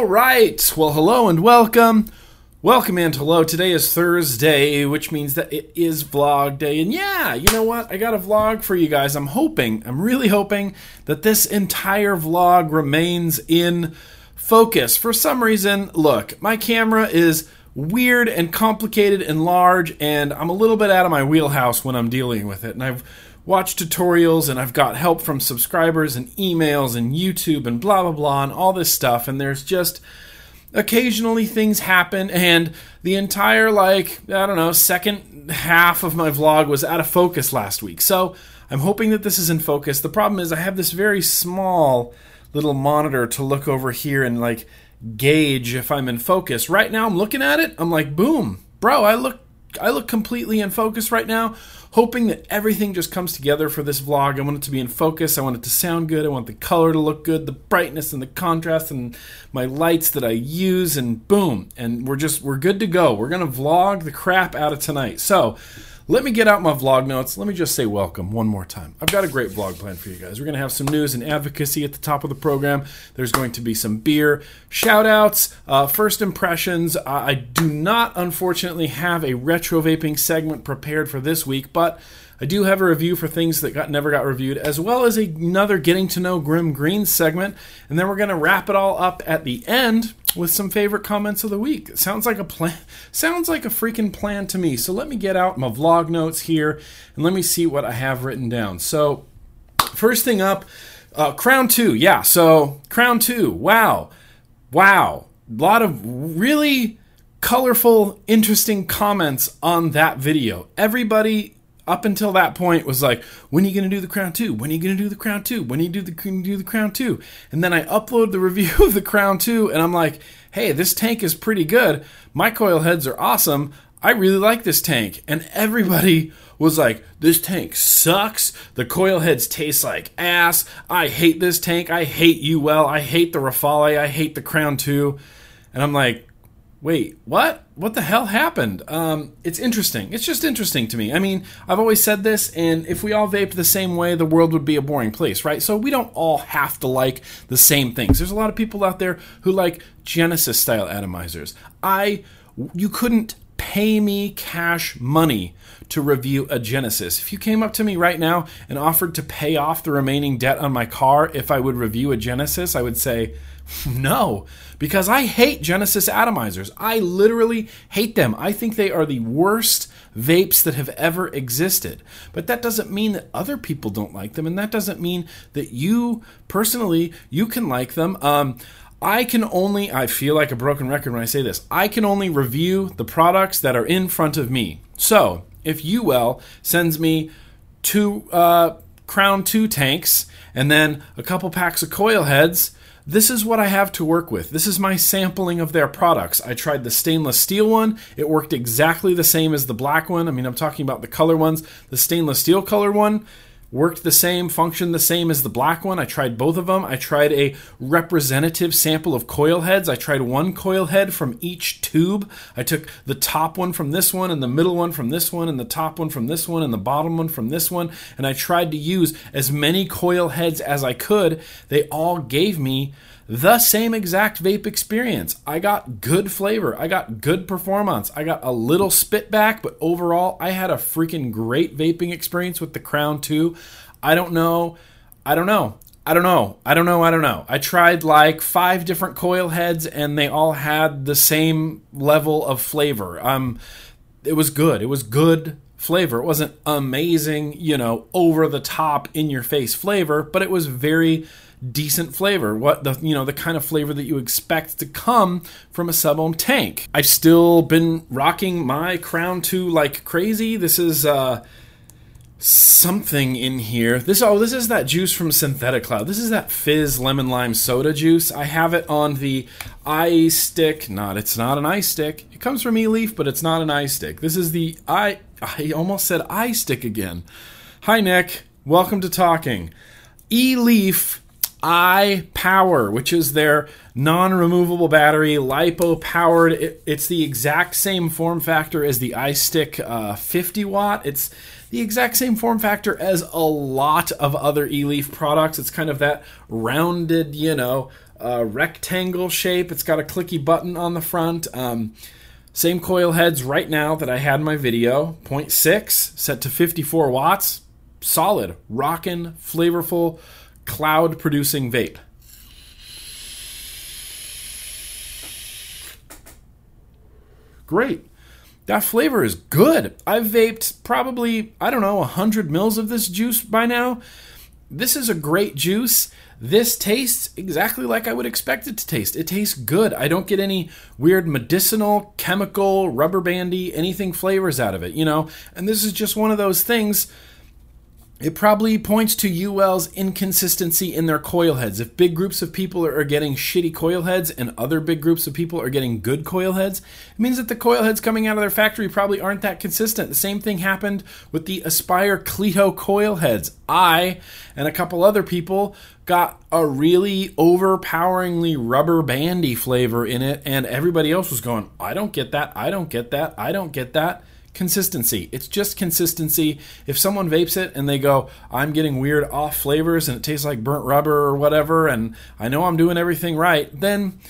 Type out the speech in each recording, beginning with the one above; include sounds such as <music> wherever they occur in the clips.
All right. Well, hello and welcome. Welcome and hello. Today is Thursday, which means that it is vlog day. And yeah, you know what? I got a vlog for you guys. I'm hoping, I'm really hoping that this entire vlog remains in focus. For some reason, look, my camera is weird and complicated and large, and I'm a little bit out of my wheelhouse when I'm dealing with it. And I've watched tutorials and I've got help from subscribers and emails and YouTube and blah blah blah and all this stuff and there's just occasionally things happen and the entire like I don't know second half of my vlog was out of focus last week. So I'm hoping that this is in focus. The problem is I have this very small little monitor to look over here and like gauge if I'm in focus. Right now I'm looking at it, I'm like boom, bro, I look I look completely in focus right now, hoping that everything just comes together for this vlog. I want it to be in focus. I want it to sound good. I want the color to look good, the brightness and the contrast and my lights that I use and boom. And we're just we're good to go. We're going to vlog the crap out of tonight. So, let me get out my vlog notes. Let me just say welcome one more time. I've got a great vlog plan for you guys. We're going to have some news and advocacy at the top of the program. There's going to be some beer, shout outs, uh, first impressions. I do not, unfortunately, have a retro vaping segment prepared for this week, but I do have a review for things that got never got reviewed, as well as another getting to know Grimm Green segment. And then we're to wrap it all up at the end with some favorite comments of the week. Sounds like a plan. <laughs> Sounds like a freaking plan to me. So let me get out my vlog notes here and let me see what I have written down. So first thing up, uh, Crown Two. Yeah. So Crown Two. Wow, wow. A lot of really colorful, interesting comments on that video. Everybody up until that point was like, when are you going to do the Crown 2? When are you going to do the Crown 2? When are you do the, do the Crown 2? And then I upload the review of the Crown 2 and I'm like, hey, this tank is pretty good. My coil heads are awesome. I really like this tank. And everybody was like, this tank sucks. The coil heads taste like ass. I hate this tank. I hate Uwell. I hate the Rafale. I hate the Crown 2. And I'm like, wait, what? What the hell happened? Um, it's interesting. It's just interesting to me. I mean, I've always said this, and if we all vaped the same way, the world would be a boring place, right? So we don't all have to like the same things. There's a lot of people out there who like Genesis style atomizers. I, you couldn't pay me cash money to review a Genesis. If you came up to me right now and offered to pay off the remaining debt on my car if I would review a Genesis, I would say, <laughs> No, because I hate Genesis atomizers. I literally hate them. I think they are the worst vapes that have ever existed. But that doesn't mean that other people don't like them, and that doesn't mean that you personally you can like them. Um, I can only, I feel like a broken record when I say this, I can only review the products that are in front of me. So, if Uwell sends me two uh, Crown 2 tanks and then a couple packs of coil heads, this is what I have to work with. This is my sampling of their products. I tried the stainless steel one. It worked exactly the same as the black one. I mean, I'm talking about the color ones. The stainless steel color one worked the same, functioned the same as the black one. I tried both of them. I tried a representative sample of coil heads. I tried one coil head from each tube. I took the top one from this one, and the middle one from this one, and the top one from this one, and the bottom one from this one. And I tried to use as many coil heads as I could. They all gave me the same exact vape experience. I got good flavor, I got good performance, I got a little spit back, but overall, I had a freaking great vaping experience with the Crown 2. I don't know. I don't know. I don't know. I don't know. I don't know. I tried like five different coil heads and they all had the same level of flavor. Um it was good. It was good flavor. It wasn't amazing, you know, over the top in your face flavor, but it was very decent flavor. What the you know the kind of flavor that you expect to come from a sub ohm tank. I've still been rocking my Crown 2 like crazy. This is uh something in here. This oh, this is that juice from Synthetic Cloud. This is that fizz lemon lime soda juice. I have it on the iStick. Not, it's not an iStick. It comes from eLeaf, but it's not an iStick. This is the i. I almost said iStick again. Hi Nick, welcome to talking. eLeaf iPower, which is their non removable battery, lipo powered. It, it's the exact same form factor as the iStick uh, 50 watt. It's the exact same form factor as a lot of other eLeaf products. It's kind of that rounded, you know, uh, rectangle shape. It's got a clicky button on the front. Um, same coil heads right now that I had in my video. 0.6 set to 54 watts. Solid, rockin', flavorful, cloud producing vape. Great. That flavor is good. I've vaped probably, I don't know, 100 mils of this juice by now. This is a great juice. This tastes exactly like I would expect it to taste. It tastes good. I don't get any weird medicinal, chemical, rubber bandy, anything flavors out of it, you know? And this is just one of those things it probably points to Uwell's inconsistency in their coil heads. If big groups of people are getting shitty coil heads and other big groups of people are getting good coil heads, it means that the coil heads coming out of their factory probably aren't that consistent. The same thing happened with the Aspire Cleito coil heads. I and a couple other people got a really overpoweringly rubber bandy flavor in it, and everybody else was going, I don't get that, I don't get that, I don't get that consistency. It's just consistency. If someone vapes it and they go, I'm getting weird off flavors and it tastes like burnt rubber or whatever, and I know I'm doing everything right, then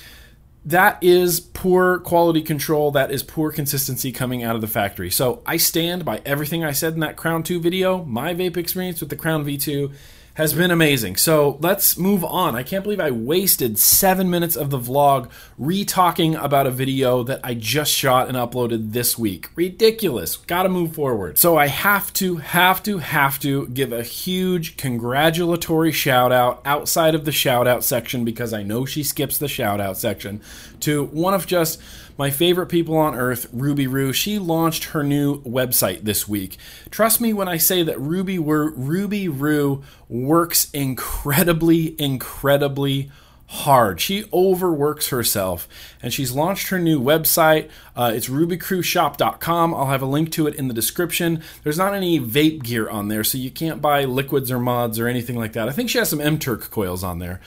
that is poor quality control. That is poor consistency coming out of the factory. So I stand by everything I said in that Crown 2 video. My vape experience with the Crown V2 has been amazing. So let's move on. I can't believe I wasted seven minutes of the vlog re talking about a video that I just shot and uploaded this week. Ridiculous. Gotta move forward. So I have to, have to, have to give a huge congratulatory shout out outside of the shout out section because I know she skips the shout out section to one of just my favorite people on earth, Ruby Roo. She launched her new website this week. Trust me when I say that Ruby Ruby Roo works incredibly, incredibly hard. She overworks herself and she's launched her new website. Uh, it's rubycrewshop.com. I'll have a link to it in the description. There's not any vape gear on there, so you can't buy liquids or mods or anything like that. I think she has some M Turk coils on there.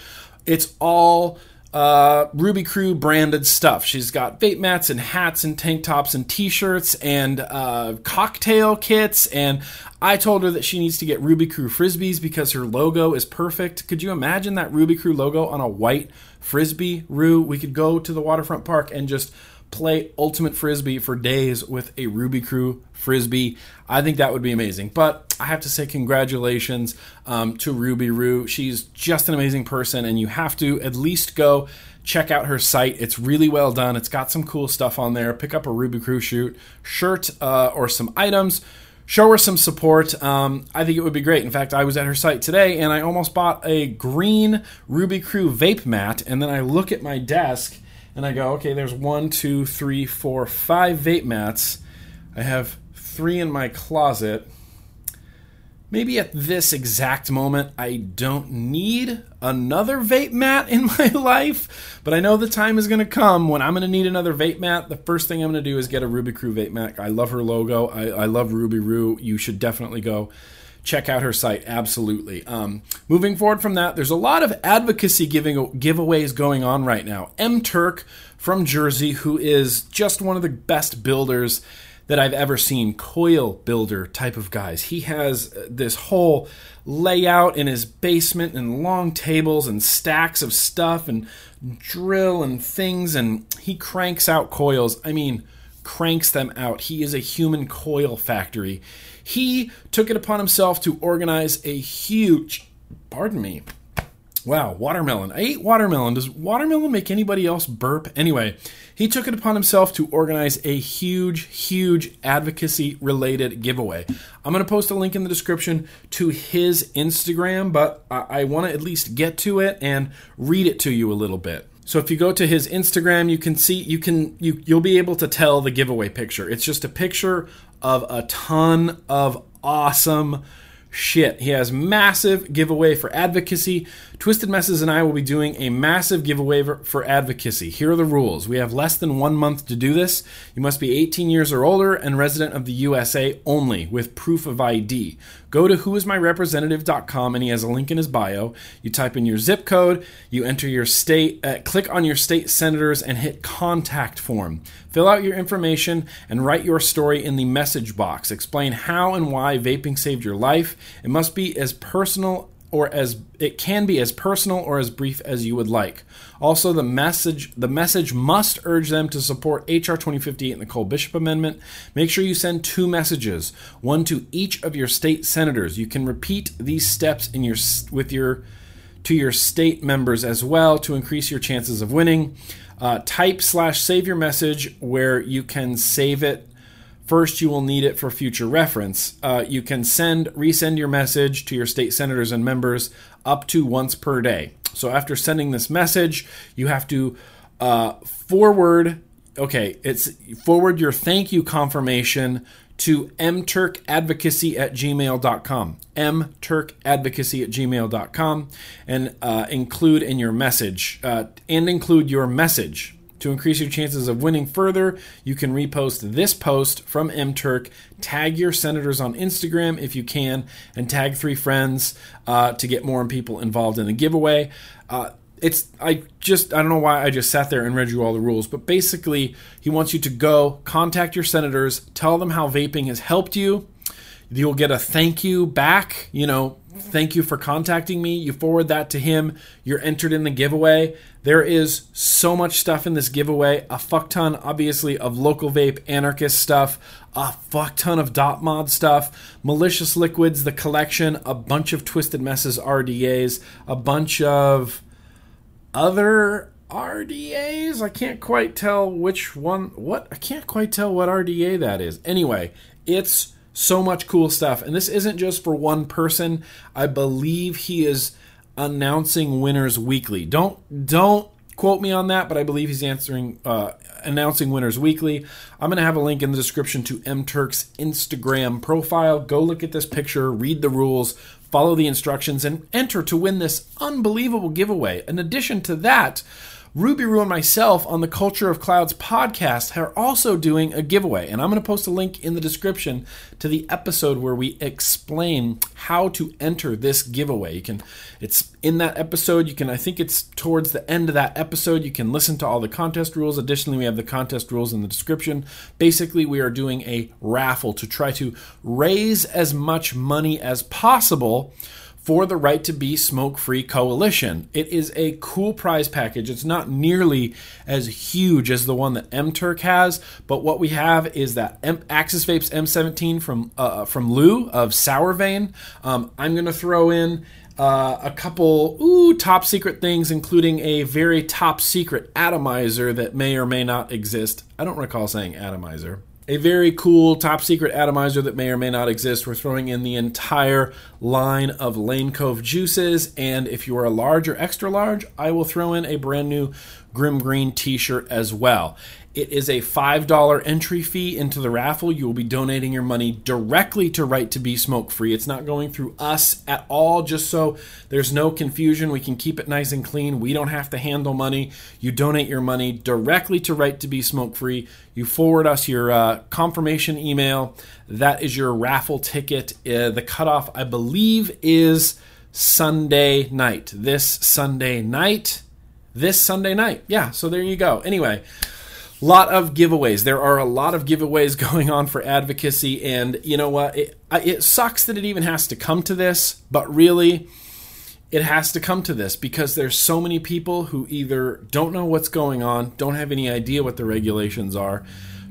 It's all uh, Ruby Crew branded stuff. She's got vape mats and hats and tank tops and t-shirts and uh, cocktail kits. And I told her that she needs to get Ruby Crew frisbees because her logo is perfect. Could you imagine that Ruby Crew logo on a white frisbee? Rue, we could go to the waterfront park and just play ultimate frisbee for days with a Ruby Crew frisbee. I think that would be amazing. But I have to say congratulations um, to Ruby Roo. She's just an amazing person, and you have to at least go check out her site. It's really well done. It's got some cool stuff on there. Pick up a Ruby Crew shoot shirt uh, or some items. Show her some support. Um, I think it would be great. In fact, I was at her site today and I almost bought a green Ruby Crew vape mat. And then I look at my desk and I go, okay, there's one, two, three, four, five vape mats. I have three in my closet. Maybe at this exact moment, I don't need another vape mat in <laughs> my life, but I know the time is going to come when I'm going to need another vape mat. The first thing I'm going to do is get a Ruby Crew vape mat. I love her logo. I, I love Ruby Roo. You should definitely go check out her site. Absolutely. Um, moving forward from that, there's a lot of advocacy giving giveaways going on right now. M Turk from Jersey, who is just one of the best builders that I've ever seen, coil builder type of guys. He has uh, this whole layout in his basement and long tables and stacks of stuff and drill and things, and he cranks out coils. I mean, cranks them out. He is a human coil factory. He took it upon himself to organize a huge, pardon me, Wow, watermelon. I ate watermelon. Does watermelon make anybody else burp? Anyway, he took it upon himself to organize a huge, huge advocacy related giveaway. I'm going to post a link in the description to his Instagram, but I, I want to at least get to it and read it to you a little bit. So if you go to his Instagram, you can see you can you you'll be able to tell the giveaway picture. It's just a picture of a ton of awesome shit. He has massive giveaway for advocacy. Twisted Messes and I will be doing a massive giveaway for advocacy. Here are the rules. We have less than one month to do this. You must be 18 years or older and resident of the USA only with proof of ID. Go to whoismyrepresentative.com and he has a link in his bio. You type in your zip code, you enter your state, uh, click on your state senators and hit contact form. Fill out your information and write your story in the message box. Explain how and why vaping saved your life. It must be as personal or as it can be as personal or as brief as you would like. Also, the message the message must urge them to support HR 2058 and the Cole Bishop Amendment. Make sure you send two messages, one to each of your state senators. You can repeat these steps in your with your to your state members as well to increase your chances of winning. Uh, type slash save your message where you can save it First, you will need it for future reference. Uh, you can send, resend your message to your state senators and members up to once per day. So after sending this message, you have to uh, forward. Okay, it's forward your thank you confirmation to mturkadvocacy at gmail.com. mturkadvocacy at gmail.com and uh, include in your message uh, and include your message to increase your chances of winning further, you can repost this post from MTurk, tag your senators on Instagram if you can, and tag three friends uh, to get more people involved in the giveaway. Uh, it's I just I don't know why I just sat there and read you all the rules, but basically he wants you to go contact your senators, tell them how vaping has helped you. You'll get a thank you back, you know, thank you for contacting me. You forward that to him. You're entered in the giveaway. There is so much stuff in this giveaway. A fuck ton, obviously, of local vape anarchist stuff. A fuck ton of dot mod stuff. Malicious liquids, the collection. A bunch of twisted messes RDAs. A bunch of other RDAs. I can't quite tell which one. What? I can't quite tell what RDA that is. Anyway, it's so much cool stuff. And this isn't just for one person. I believe he is announcing winners weekly. Don't don't quote me on that, but I believe he's answering uh, announcing winners weekly. I'm to have a link in the description to MTurk's Instagram profile. Go look at this picture, read the rules, follow the instructions, and enter to win this unbelievable giveaway. In addition to that, Ruby Roo and myself on the Culture of Clouds podcast are also doing a giveaway, and I'm going to post a link in the description to the episode where we explain how to enter this giveaway. You can, it's in that episode. You can, I think it's towards the end of that episode. You can listen to all the contest rules. Additionally, we have the contest rules in the description. Basically, we are doing a raffle to try to raise as much money as possible for the Right to Be Smoke Free Coalition. It is a cool prize package. It's not nearly as huge as the one that MTurk has, but what we have is that M- Axis Vapes M17 from uh, from Lou of Sourvein. Um, I'm going to throw in. Uh, a couple ooh top secret things, including a very top secret atomizer that may or may not exist. I don't recall saying atomizer a very cool top secret atomizer that may or may not exist. We're throwing in the entire line of Lane Cove juices, and if you are a large or extra large, I will throw in a brand new Grimm Green t shirt as well. It is a $5 entry fee into the raffle. You will be donating your money directly to Right to Be Smoke Free. It's not going through us at all, just so there's no confusion. We can keep it nice and clean. We don't have to handle money. You donate your money directly to Right to Be Smoke Free. You forward us your uh, confirmation email. That is your raffle ticket. Uh, the cutoff, I believe, is Sunday night. This Sunday night. This Sunday night. Yeah, so there you go. Anyway lot of giveaways. There are a lot of giveaways <laughs> going on for advocacy, and you know what? It, it sucks that it even has to come to this, but really, it has to come to this because there's so many people who either don't know what's going on, don't have any idea what the regulations are,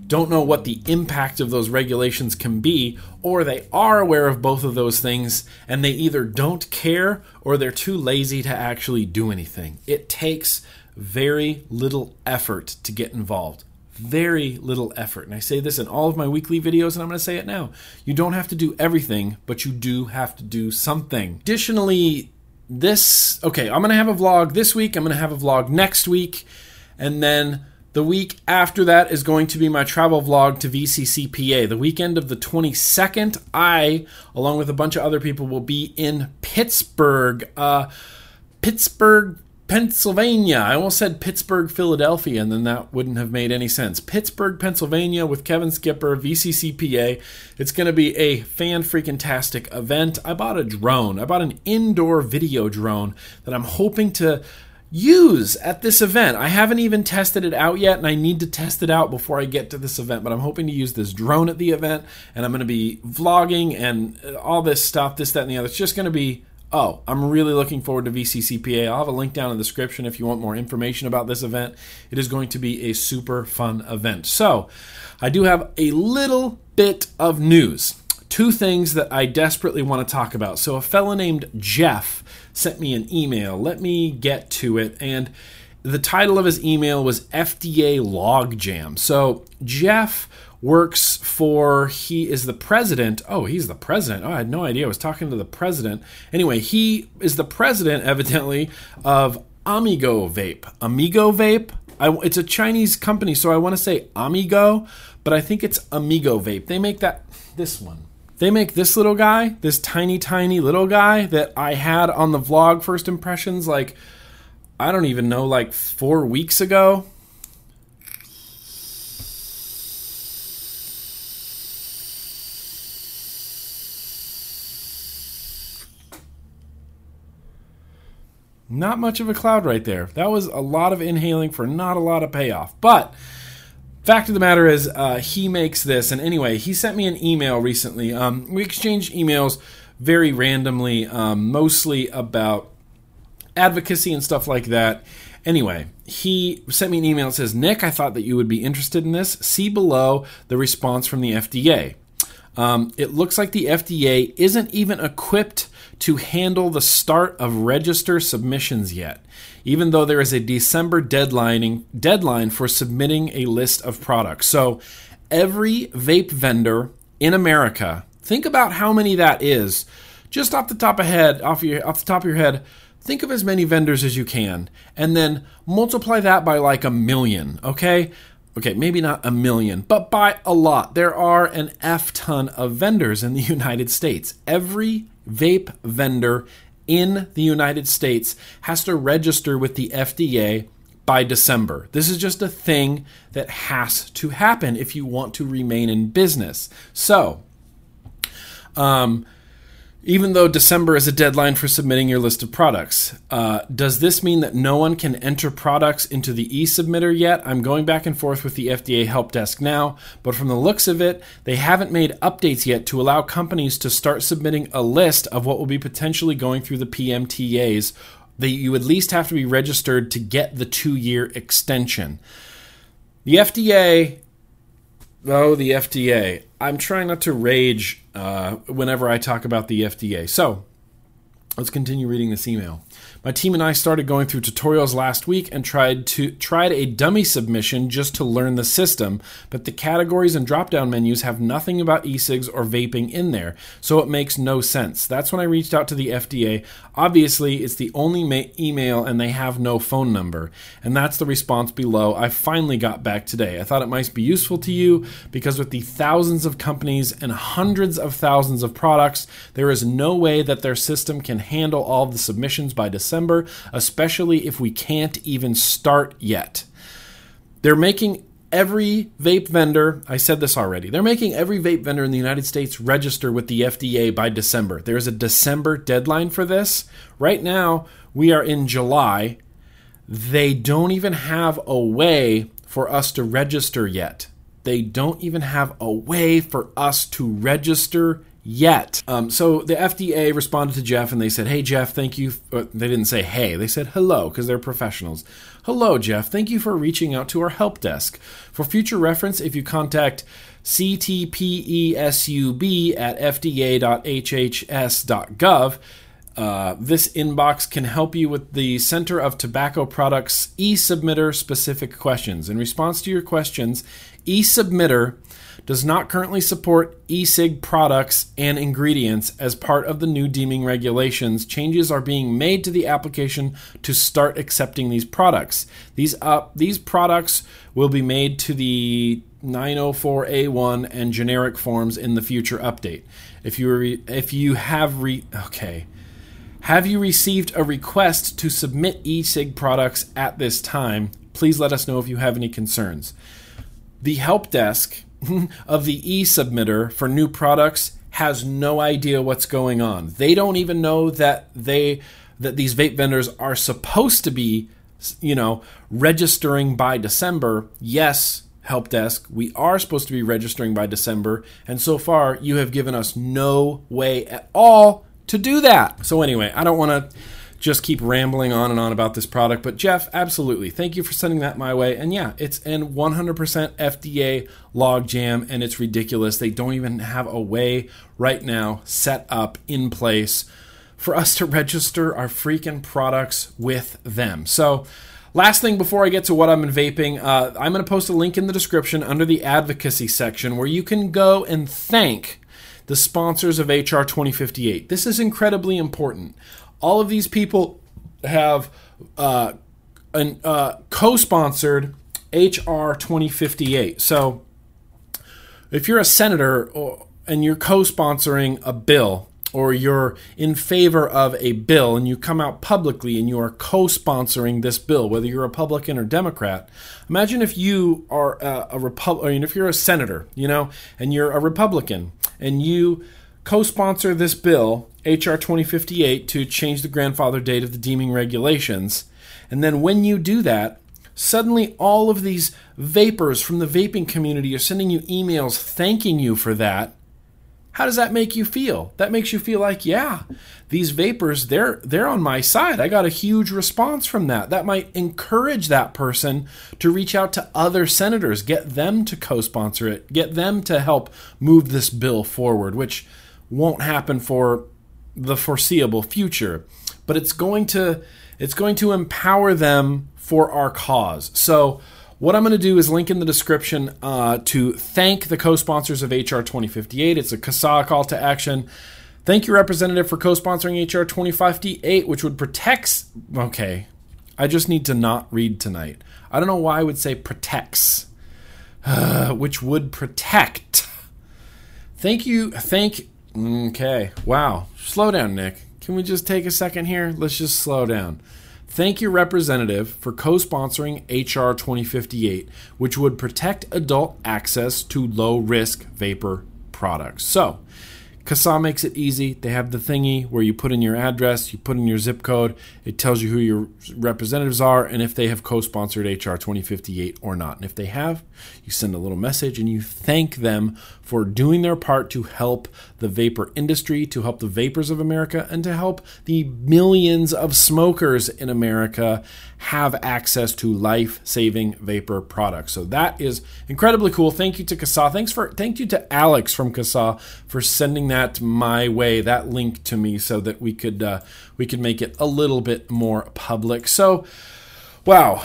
don't know what the impact of those regulations can be, or they are aware of both of those things and they either don't care or they're too lazy to actually do anything. It takes very little effort to get involved. Very little effort. And I say this in all of my weekly videos, and I'm going to say it now. You don't have to do everything, but you do have to do something. Additionally, this, okay, I'm going to have a vlog this week, I'm going to have a vlog next week, and then the week after that is going to be my travel vlog to VCCPA. The weekend of the 22nd, I, along with a bunch of other people, will be in Pittsburgh. Uh, Pittsburgh, Pennsylvania. I almost said Pittsburgh, Philadelphia, and then that wouldn't have made any sense. Pittsburgh, Pennsylvania with Kevin Skipper, VCCPA. It's going to be a fan freaking tastic event. I bought a drone. I bought an indoor video drone that I'm hoping to use at this event. I haven't even tested it out yet, and I need to test it out before I get to this event. But I'm hoping to use this drone at the event, and I'm going to be vlogging and all this stuff, this, that, and the other. It's just going to be Oh, I'm really looking forward to VCCPA. I'll have a link down in the description if you want more information about this event. It is going to be a super fun event. So, I do have a little bit of news. Two things that I desperately want to talk about. So, a fellow named Jeff sent me an email. Let me get to it. And the title of his email was FDA Logjam. So, Jeff works for he is the president. Oh he's the president. Oh i had no idea. I was talking to the president. Anyway he is the president <laughs> evidently of amigo vape. Amigo vape? I, it's a chinese company so i want to say amigo but i think it's amigo vape. They make that this one. They make this little guy this tiny tiny little guy that i had on the vlog first impressions like i don't even know like four weeks ago Not much of a cloud right there. That was a lot of inhaling for not a lot of payoff. But fact of the matter is, uh, he makes this. And anyway, he sent me an email recently. Um, we exchanged emails very randomly, um, mostly about advocacy and stuff like that. Anyway, he sent me an email that says, Nick, I thought that you would be interested in this. See below the response from the FDA. Um, it looks like the FDA isn't even equipped to handle the start of register submissions yet, even though there is a December deadlining, deadline for submitting a list of products. So every vape vendor in America, think about how many that is. Just off the top of head, off your off the top of your head, think of as many vendors as you can, and then multiply that by like a million. Okay, okay, maybe not a million, but by a lot. There are an F ton of vendors in the <laughs> United States. Every vape vendor in the United States has to register with the FDA by December. This is just a thing that has to happen if you want to remain in business. So, um, even though December is a deadline for submitting your list of products. Uh, does this mean that no one can enter products into the e submitter yet? I'm going back and forth with the FDA help desk now, but from the looks of it, they haven't made updates yet to allow companies to start submitting a list of what will be potentially going through the PMTAs. That you at least have to be registered to get the two year extension. The FDA Oh, the FDA. I'm trying not to rage uh, whenever I talk about the FDA. So, let's continue reading this email. My team and I started going through tutorials last week and tried to tried a dummy submission just to learn the system, but the categories and drop-down menus have nothing about e-cigs or vaping in there, so it makes no sense. That's when I reached out to the FDA. Obviously, it's the only ma- email and they have no phone number, and that's the response below. I finally got back today. I thought it might be useful to you because with the thousands of companies and hundreds of thousands of products, there is no way that their system can handle all the submissions by December December, especially if we can't even start yet. They're making every vape vendor, I said this already, they're making every vape vendor in the United States register with the FDA by December. There's a December deadline for this. Right now, we are in July. They don't even have a way for us to register yet. They don't even have a way for us to register yet. Um, so the FDA responded to Jeff and they said, Hey, Jeff, thank you. Uh, they didn't say hey, they said hello because they're professionals. Hello, Jeff. Thank you for reaching out to our help desk. For future reference, if you contact ctpesub at fda.hhs.gov, uh, this inbox can help you with the Center of Tobacco Products e-submitter specific questions. In response to your questions, e-submitter does not currently support e-cig products and ingredients as part of the new deeming regulations. Changes are being made to the application to start accepting these products. These uh, these products will be made to the 904A1 and generic forms in the future update. If you re- if you have re- okay, have you received a request to submit e-cig products at this time? Please let us know if you have any concerns. The help desk <laughs> of the e-submitter for new products has no idea what's going on. They don't even know that they that these vape vendors are supposed to be, you know, registering by December. Yes, help desk, we are supposed to be registering by December, and so far you have given us no way at all to do that. So, anyway, I don't want to just keep rambling on and on about this product. But Jeff, absolutely. Thank you for sending that my way. And yeah, it's an 100% FDA logjam and it's ridiculous. They don't even have a way right now set up in place for us to register our freaking products with them. So, Last thing before I get to what I'm in vaping, uh, I'm going to post a link in the description under the advocacy section where you can go and thank the sponsors of HR 2058. This is incredibly important all of these people have uh, an, uh, co-sponsored HR 2058. So if you're a senator or, and you're co-sponsoring a bill or you're in favor of a bill and you come out publicly and you are co-sponsoring this bill whether you're republican or democrat imagine if you are a, a republican if you're a senator you know and you're a republican and you co-sponsor this bill H.R. 2058 to change the grandfather date of the deeming regulations. And then when you do that, suddenly all of these vapors from the vaping community are sending you emails thanking you for that. How does that make you feel? That makes you feel like, yeah, these vapors, they're they're on my side. I got a huge response from that. That might encourage that person to reach out to other senators, get them to co-sponsor it, get them to help move this bill forward, which won't happen for the foreseeable future, but it's going to it's going to empower them for our cause. So what I'm going to do is link in the description uh, to thank the co-sponsors of HR 2058. It's a CASAA call to action. Thank you, representative, for co-sponsoring HR 2058, which would protect. Okay, I just need to not read tonight. I don't know why I would say protects, uh, <sighs> which would protect. Thank you. Thank Okay. Wow. Slow down, Nick. Can we just take a second here? Let's just slow down. Thank your representative for co sponsoring H.R. 2058, which would protect adult access to low risk vapor products. So, CASAA makes it easy. They have the thingy where you put in your address, you put in your zip code, it tells you who your representatives are, and if they have co sponsored HR 2058 or not. And if they have, you send a little message and you thank them for doing their part to help the vapor industry, to help the vapors of America, and to help the millions of smokers in America have access to life-saving vapor products. So that is incredibly cool. Thank you to CASAA. Thanks for thank you to Alex from CASAA for sending that my way, that link to me, so that we could uh, we could make it a little bit more public. So, wow.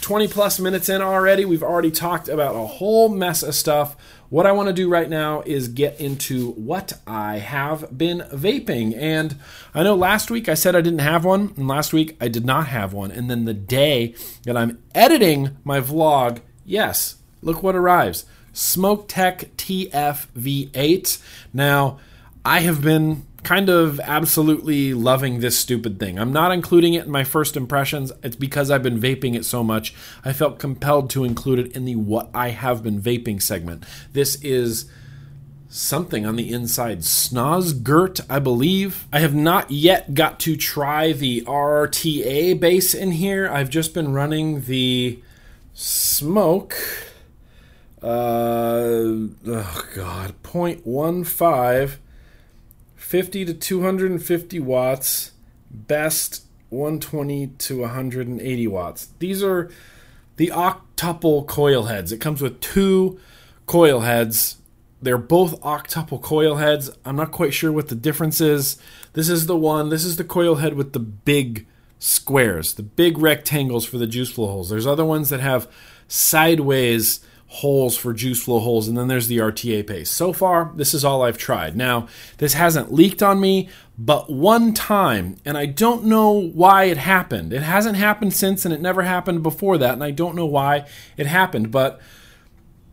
20 plus minutes in already. We've already talked about a whole mess of stuff. What I want to do right now is get into what I have been vaping. And I know last week I said I didn't have one, and last week I did not have one. And then the day that I'm editing my vlog, yes, look what arrives Smoketek TF V8. Now, I have been kind of absolutely loving this stupid thing. I'm not including it in my first impressions. It's because I've been vaping it so much. I felt compelled to include it in the what I have been vaping segment. This is something on the inside. Snozgurt, I believe. I have not yet got to try the RTA base in here. I've just been running the smoke. Uh, oh god, 0.15 50 to 250 watts, best 120 to 180 watts. These are the octuple coil heads. It comes with two coil heads. They're both octuple coil heads. I'm not quite sure what the difference is. This is the one, this is the coil head with the big squares, the big rectangles for the juice flow holes. There's other ones that have sideways holes for juice flow holes, and then there's the RTA base. So far, this is all I've tried. Now, this hasn't leaked on me, but one time, and I don't know why it happened. It hasn't happened since, and it never happened before that, and I don't know why it happened, but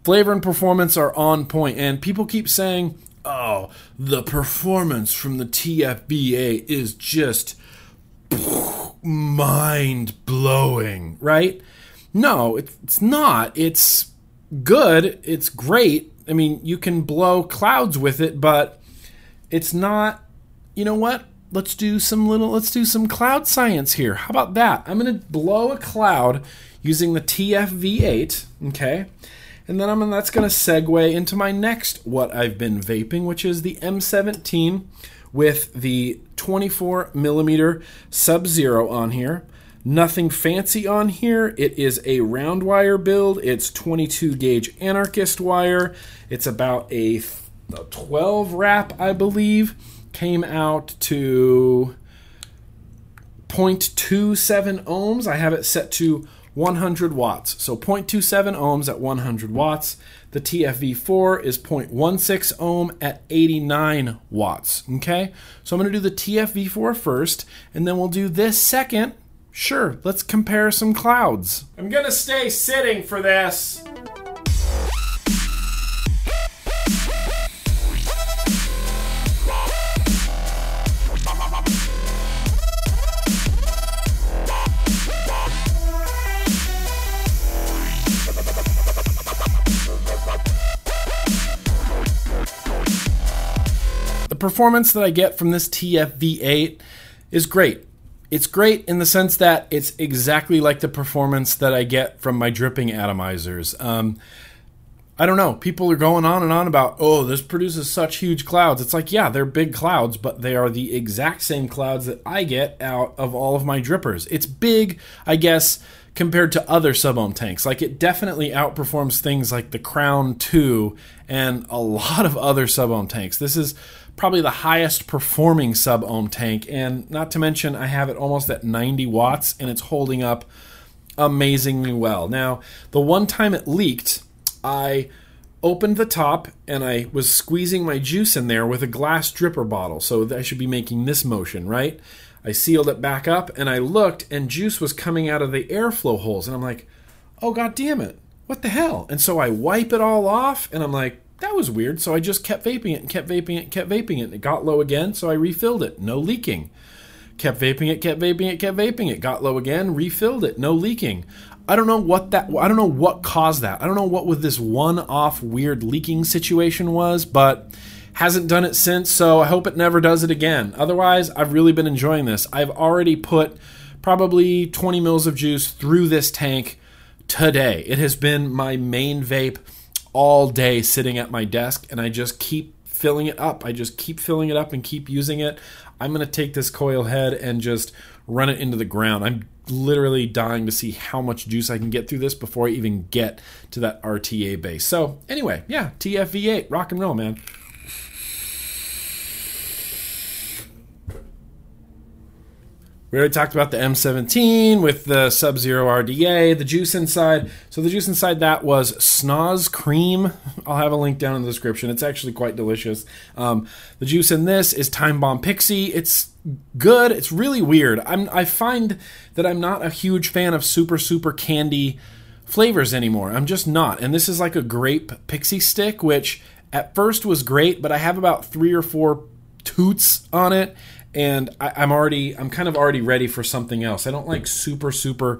flavor and performance are on point, and people keep saying, oh, the performance from the TFV8 is just mind blowing, right? No, it's not. It's good. It's great. I mean, you can blow clouds with it, but it's not. You know what? Let's do some little. Let's do some cloud science here. How about that? I'm going to blow a cloud using the TFV8. Okay. And then I'm that's going to segue into my next what I've been vaping, which is the M17 with the 24 millimeter Sub Zero on here. Nothing fancy on here. It is a round wire build. It's 22 gauge anarchist wire. It's about a 12 wrap, I believe. Came out to 0.27 ohms. I have it set to 100 watts. So 0.27 ohms at 100 watts. The TFV4 is 0.16 ohm at 89 watts. Okay, so I'm going to do the TFV4 first, and then we'll do this second. Sure, let's compare some clouds. I'm going to stay sitting for this. The performance that I get from this TFV8 is great. It's great in the sense that it's exactly like the performance that I get from my dripping atomizers. Um, I don't know. People are going on and on about, oh, this produces such huge clouds. It's like, yeah, they're big clouds, but they are the exact same clouds that I get out of all of my drippers. It's big, I guess, compared to other sub ohm tanks. Like, it definitely outperforms things like the Crown 2 and a lot of other sub ohm tanks. This is probably the highest performing sub ohm tank. And not to mention, I have it almost at 90 watts and it's holding up amazingly well. Now, the one time it leaked, I opened the top and I was squeezing my juice in there with a glass dripper bottle. So I should be making this motion, right? I sealed it back up and I looked and juice was coming out of the airflow holes. And I'm like, oh, god damn it. What the hell? And so I wipe it all off and I'm like, that was weird. So I just kept vaping it and kept vaping it and kept vaping it. And it got low again, so I refilled it. No leaking. Kept vaping it, kept vaping it, kept vaping it. Got low again, refilled it. No leaking. I don't know what that I don't know what caused that. I don't know what with this one-off weird leaking situation was, but hasn't done it since, so I hope it never does it again. Otherwise, I've really been enjoying this. I've already put probably 20 mils of juice through this tank today. It has been my main vape all day sitting at my desk and I just keep filling it up. I just keep filling it up and keep using it. I'm going to take this coil head and just run it into the ground. I'm literally dying to see how much juice I can get through this before I even get to that RTA base. So, anyway, yeah, TFV8, rock and roll, man. We already talked about the M17 with the Sub Zero RDA, the juice inside. So the juice inside that was Snoz Cream. <laughs> I'll have a link down in the description. It's actually quite delicious. Um, the juice in this is Time Bomb Pixie. It's good. It's really weird. I'm, I find that I'm not a huge fan of super super candy flavors anymore. I'm just not. And this is like a grape pixie stick, which at first was great, but I have about three or four toots on it and I, am already I'm kind of already ready for something else. I don't like super super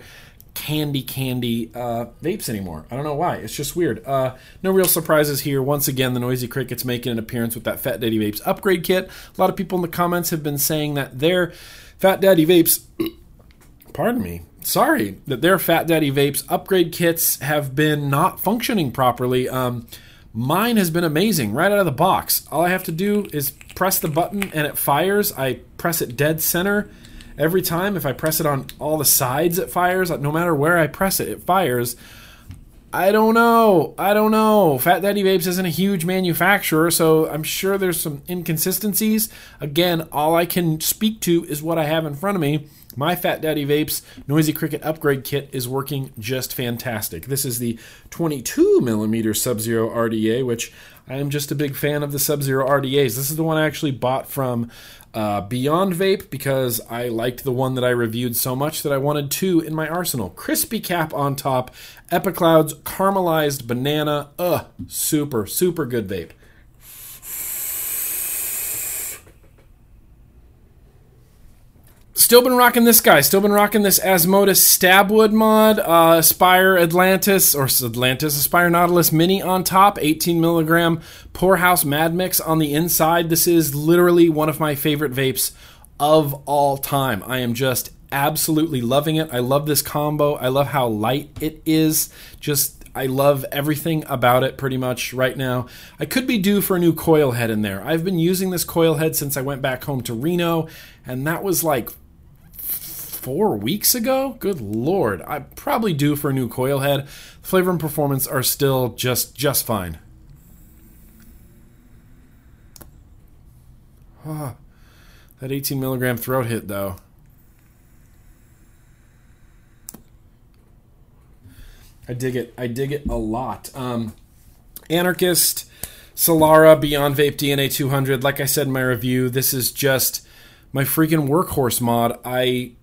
candy candy uh, vapes anymore. I don't know why. It's just weird. Uh, no real surprises here. Once again, the Noisy Cricket's making an appearance with that Fat Daddy Vapes upgrade kit. A lot of people in the comments have been saying that their Fat Daddy Vapes, <clears throat> pardon me, sorry, that their Fat Daddy Vapes upgrade kits have been not functioning properly. Um, Mine has been amazing right out of the box. All I have to do is press the button and it fires. I press it dead center every time. If I press it on all the sides, it fires. No matter where I press it, it fires. I don't know. I don't know. Fat Daddy Vapes isn't a huge manufacturer, so I'm sure there's some inconsistencies. Again, all I can speak to is what I have in front of me. My Fat Daddy Vapes Noisy Cricket upgrade kit is working just fantastic. This is the 22 millimeter Sub Zero RDA, which I am just a big fan of the Sub Zero RDAs. This is the one I actually bought from uh, Beyond Vape because I liked the one that I reviewed so much that I wanted two in my arsenal. Crispy cap on top, Epiclouds caramelized banana. Ugh, super, super good vape. Still been rocking this guy. Still been rocking this Asmodus Stabwood mod. Uh, Aspire Atlantis or Atlantis Aspire Nautilus Mini on top. 18 milligram Poorhouse Mad Mix on the inside. This is literally one of my favorite vapes of all time. I am just absolutely loving it. I love this combo. I love how light it is. Just I love everything about it pretty much right now. I could be due for a new coil head in there. I've been using this coil head since I went back home to Reno, and that was like four weeks ago. Good lord, I probably do for a new coil head. Flavor and performance are still just just fine. Oh, that 18 milligram throat hit though. I dig it. I dig it a lot. Um, Anarchist, Solara, Beyond Vape DNA 200. Like I said in my review, this is just my freaking workhorse mod. I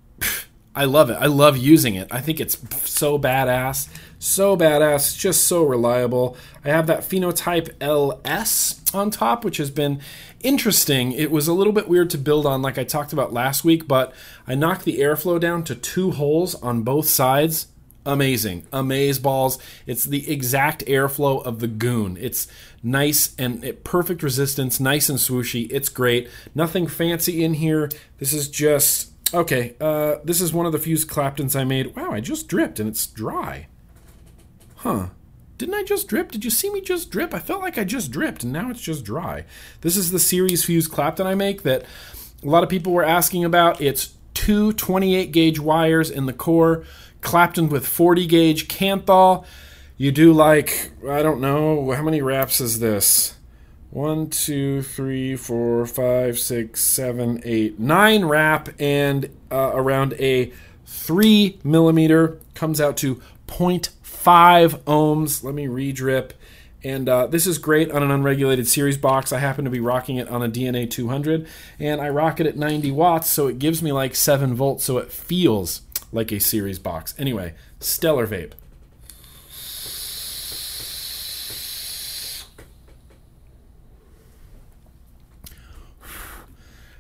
I love it. I love using it. I think it's so badass. So badass. Just so reliable. I have that Phenotype LS on top, which has been interesting. It was a little bit weird to build on, like I talked about last week, but I knocked the airflow down to two holes on both sides amazing. Amaze balls. It's the exact airflow of the goon. It's nice and it, perfect resistance, nice and swooshy. It's great. Nothing fancy in here. This is just okay. Uh, this is one of the fused Claptons I made. Wow, I just dripped and it's dry. Huh. Didn't I just drip? Did you see me just drip? I felt like I just dripped and now it's just dry. This is the series fused Clapton I make that a lot of people were asking about. It's two 28 gauge wires in the core Clapton with 40 gauge Kanthal. You do like, I don't know, how many wraps is this? One, two, three, four, five, six, seven, eight, nine wrap, and uh, around a three millimeter comes out to 0.5 ohms. Let me redrip. And uh, this is great on an unregulated series box. I happen to be rocking it on a DNA 200, and I rock it at 90 watts, so it gives me like 7 volts, so it feels like a series box. Anyway, stellar vape.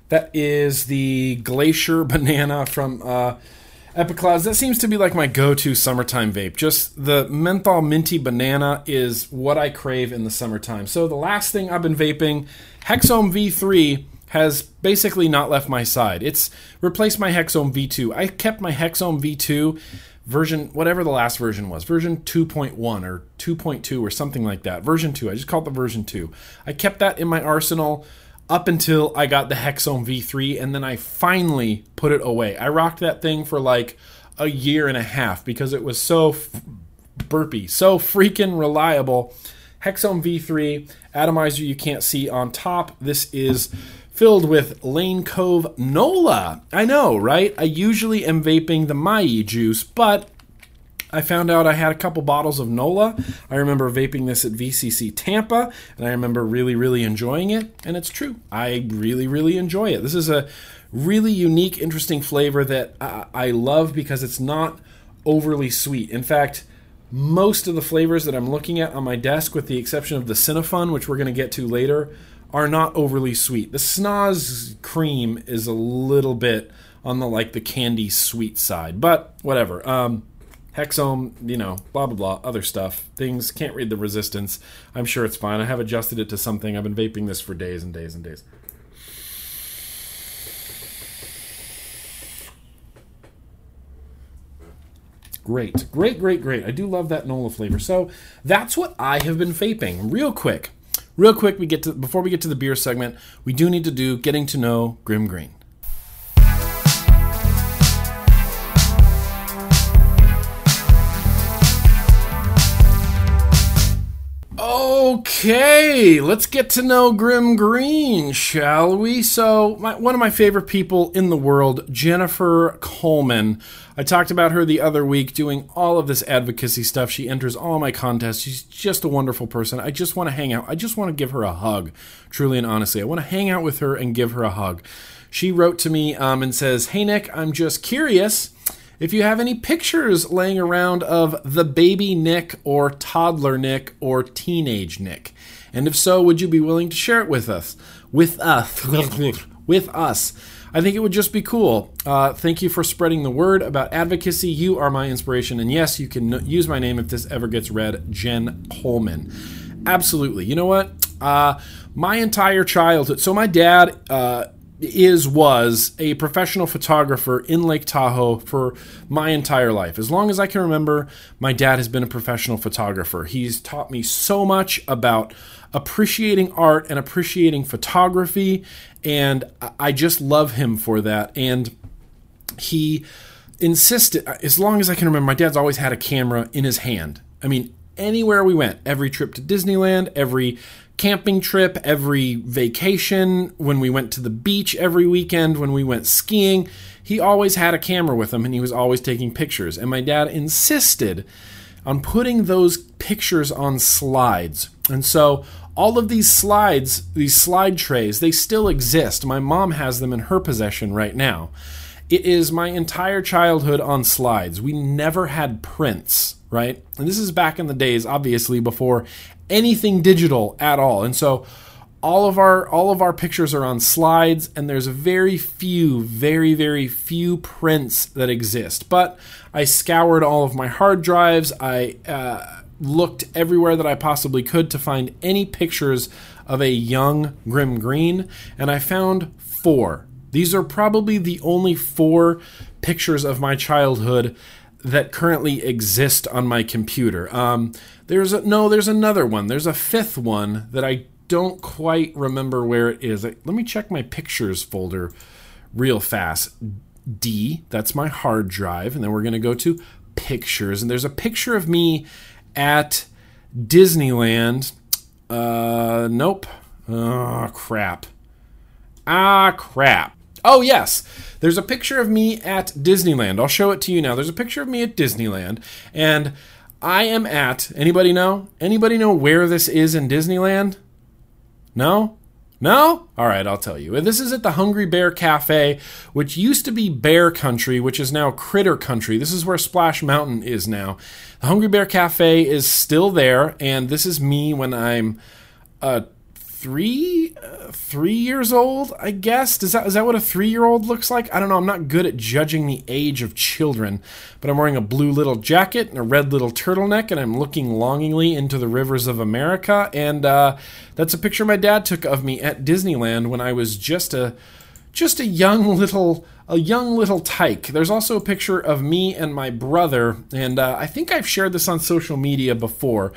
That is the Glacier <laughs> Banana from uh, Epiclouds. That seems to be like my go to summertime vape. Just the menthol minty banana is what I crave in the summertime. So the last thing I've been vaping, Hexohm V3 has basically not left my side. It's replaced my Hexohm V2. I kept my Hexohm V2 version, whatever the last version was, version 2.1 or 2.2 or something like that. Version 2. I just called it the version 2. I kept that in my arsenal up until I got the Hexohm V3 and then I finally put it away. I rocked that thing for like a year and a half because it was so f- burpy, so freaking reliable. Hexohm V3 atomizer you can't see on top. This is filled with Lane Cove Nola. I know, right? I usually am vaping the Mai juice, but I found out I had a couple bottles of Nola. I remember vaping this at VCC Tampa, and I remember really, really enjoying it. And it's true. I really, really enjoy it. This is a really unique, interesting flavor that I love because it's not overly sweet. In fact, most of the flavors that I'm looking at on my desk, with the exception of the Cinefun, which we're going to get to later, are not overly sweet. The Snoz cream is a little bit on the like the candy sweet side, but whatever. Um, Hexohm, you know, blah blah blah, other stuff. Things can't read the resistance. I'm sure it's fine. I have adjusted it to something. I've been vaping this for days and days and days. Great, great, great, great. I do love that Nola flavor. So that's what I have been vaping. Real quick, Real quick, we get to before we get to the beer segment, we do need to do getting to know Grimm Green. Okay, let's get to know Grimm Green, shall we? So, my, one of my favorite people in the world, Jennifer Coleman. I talked about her the other week doing all of this advocacy stuff. She enters all my contests. She's just a wonderful person. I just want to hang out. I just want to give her a hug, truly and honestly. I want to hang out with her and give her a hug. She wrote to me um, and says, Hey, Nick, I'm just curious if you have any pictures laying around of the baby Nick or toddler Nick or teenage Nick. And if so, would you be willing to share it with us? With us. <laughs> with us. I think it would just be cool. Uh, thank you for spreading the word about advocacy. You are my inspiration. And yes, you can use my name if this ever gets read Jen Coleman. Absolutely. You know what? Uh, my entire childhood. So, my dad. Uh, is was a professional photographer in Lake Tahoe for my entire life. As long as I can remember, my dad has been a professional photographer. He's taught me so much about appreciating art and appreciating photography and I just love him for that and he insisted as long as I can remember my dad's always had a camera in his hand. I mean, anywhere we went, every trip to Disneyland, every camping trip, every vacation, when we went to the beach every weekend, when we went skiing, he always had a camera with him and he was always taking pictures. And my dad insisted on putting those pictures on slides. And so all of these slides, these slide trays, they still exist. My mom has them in her possession right now. It is my entire childhood on slides. We never had prints, right? And this is back in the days, obviously, before anything digital at all. And so all of our all of our pictures are on slides and there's very few very very few prints that exist but i scoured all of my hard drives i uh, looked everywhere that i possibly could to find any pictures of a young Grimm Green and i found four these are probably the only four pictures of my childhood that currently exist on my computer. Um, there's a, no, there's another one. There's a fifth one that I don't quite remember where it is. Let me check my pictures folder real fast. D, that's my hard drive, and then we're going to go to pictures, and there's a picture of me at Disneyland. Uh, nope. Oh, crap. Ah, crap. Oh, yes. There's a picture of me at Disneyland. I'll show it to you now. There's a picture of me at Disneyland, and I am at. Anybody know? Anybody know where this is in Disneyland? No? No? All right, I'll tell you. This is at the Hungry Bear Cafe, which used to be Bear Country, which is now Critter Country. This is where Splash Mountain is now. The Hungry Bear Cafe is still there, and this is me when I'm a three uh, three years old i guess is that is that what a three year old looks like i don't know i'm not good at judging the age of children but i'm wearing a blue little jacket and a red little turtleneck and i'm looking longingly into the rivers of america and uh, that's a picture my dad took of me at disneyland when i was just a just a young <laughs> little a young little tyke. There's also a picture of me and my brother, and uh, I think I've shared this on social media before.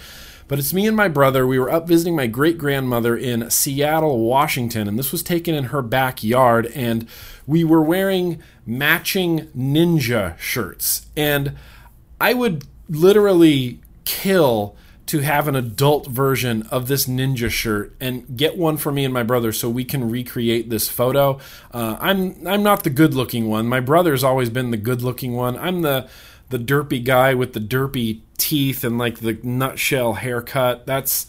But it's me and my brother. We were up visiting my great grandmother in Seattle, Washington, and this was taken in her backyard. And we were wearing matching ninja shirts. And I would literally kill to have an adult version of this ninja shirt and get one for me and my brother so we can recreate this photo. Uh, I'm I'm not the good looking one. My brother's always been the good looking one. I'm the the derpy guy with the derpy teeth and like the nutshell haircut. That's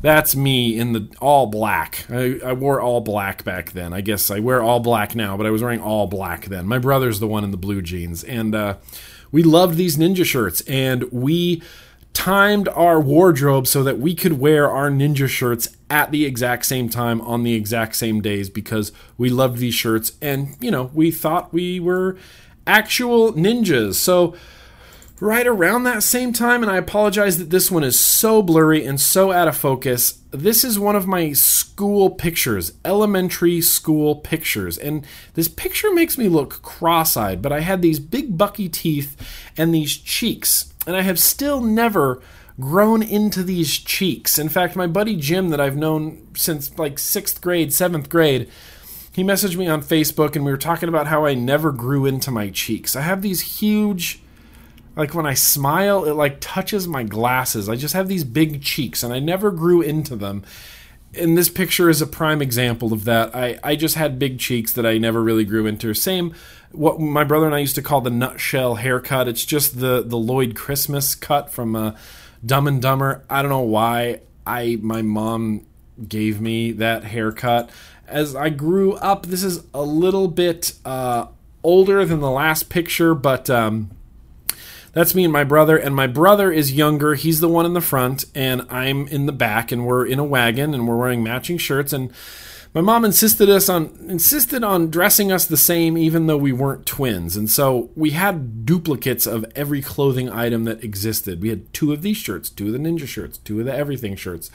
that's me in the all black. I, I, wore all black back then. I guess I wear all black now, but I was wearing all black then. My brother's the one in the blue jeans, and uh, we loved these ninja shirts, and we timed our wardrobe so that we could wear our ninja shirts at the exact same time on the exact same days because we loved these shirts, and you know we thought we were actual ninjas. So right around that same time, and I apologize that this one is so blurry and so out of focus. This is one of my school pictures, elementary school pictures. And this picture makes me look cross eyed, but I had these big bucky teeth and these cheeks, and I have still never grown into these cheeks. In fact, my buddy Jim, that I've known since like sixth grade, seventh grade, he messaged me on Facebook and we were talking about how I never grew into my cheeks. I have these huge like when I smile, it like touches my glasses. I just have these big cheeks and I never grew into them. And this picture is a prime example of that. I, I just had big cheeks that I never really grew into. Same what my brother and I used to call the nutshell haircut. It's just the the Lloyd Christmas cut from uh, Dumb and Dumber. I don't know why I my mom gave me that haircut. As I grew up, this is a little bit uh, older than the last picture, but um, that's me and my brother. And my brother is younger. He's the one in the front, and I'm in the back. And we're in a wagon, and we're wearing matching shirts. And my mom insisted us on insisted on dressing us the same, even though we weren't twins. And so we had duplicates of every clothing item that existed. We had two of these shirts, two of the ninja shirts, two of the everything shirts.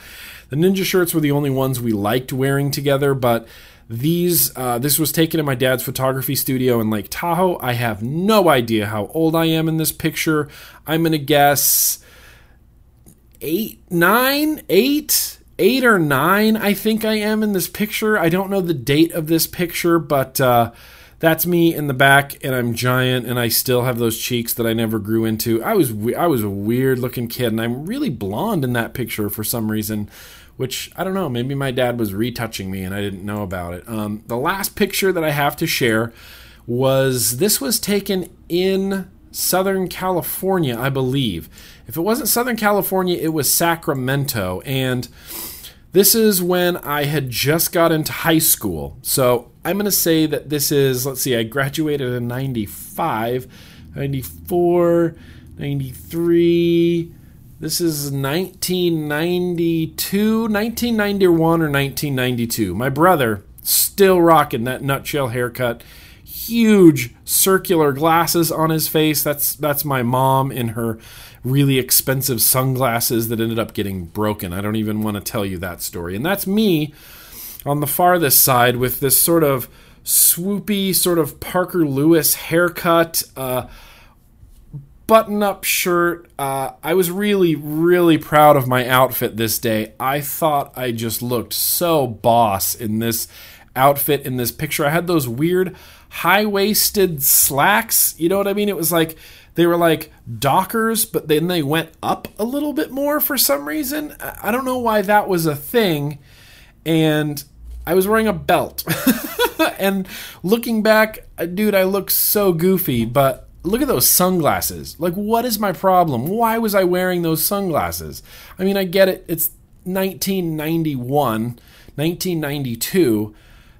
The ninja shirts were the only ones we liked wearing together, but These uh, this was taken in my dad's photography studio in Lake Tahoe. I have no idea how old I am in this picture. I'm gonna guess eight, nine, eight, eight or nine. I think I am in this picture. I don't know the date of this picture, but uh, that's me in the back, and I'm giant, and I still have those cheeks that I never grew into. I was I was a weird looking kid, and I'm really blonde in that picture for some reason, which I don't know. Maybe my dad was retouching me, and I didn't know about it. Um, the last picture that I have to share was this was taken in Southern California, I believe. If it wasn't Southern California, it was Sacramento, and this is when I had just got into high school. So I'm going to say that this is, let's see, I graduated in 95, 94, 93. This is 1992, 1991 or 1992. My brother still rocking that nutshell haircut. Huge circular glasses on his face. That's that's my mom in her really expensive sunglasses that ended up getting broken. I don't even want to tell you that story. And that's me on the farthest side with this sort of swoopy, sort of Parker Lewis haircut, uh, button up shirt. Uh, I was really, really proud of my outfit this day. I thought I just looked so boss in this outfit, in this picture. I had those weird high waisted slacks. You know what I mean? It was like they were like Dockers, but then they went up a little bit more for some reason. I don't know why that was a thing. And I was wearing a belt. <laughs> and looking back, uh, dude, I look so goofy, but look at those sunglasses. Like, what is my problem? Why was I wearing those sunglasses? I mean, I get it. It's 1991, 1992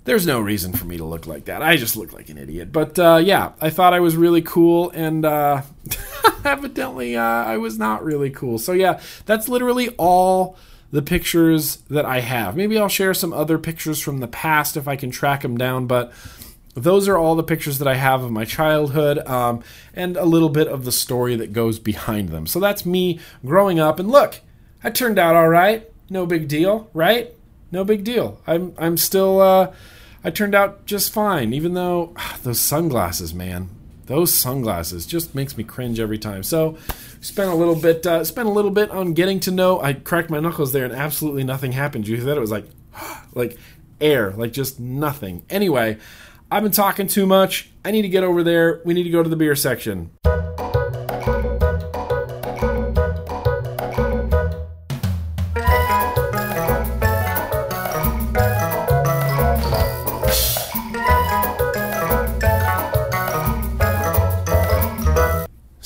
there's no reason for me to look like that. I just look like an idiot. But uh, yeah, I thought I was really cool, and uh, <laughs> evidently uh, I was not really cool. So yeah, that's literally all the pictures that I have. Maybe I'll share some other pictures from the past if I can track them down, but those are all the pictures that I have of my childhood um, and a little bit of the story that goes behind them. So that's me growing up, and look, I turned out all right. No big deal, right? no big deal. I'm I'm still uh, I turned out just fine, even though ah, those sunglasses, man, those sunglasses just makes me cringe every time. So spent a little bit uh, spent a little bit on getting to know. I cracked my knuckles there, and absolutely nothing happened. You said it was like <gasps> like air, like just nothing. Anyway, I've been talking too much. I need to get over there. We need to go to the beer section.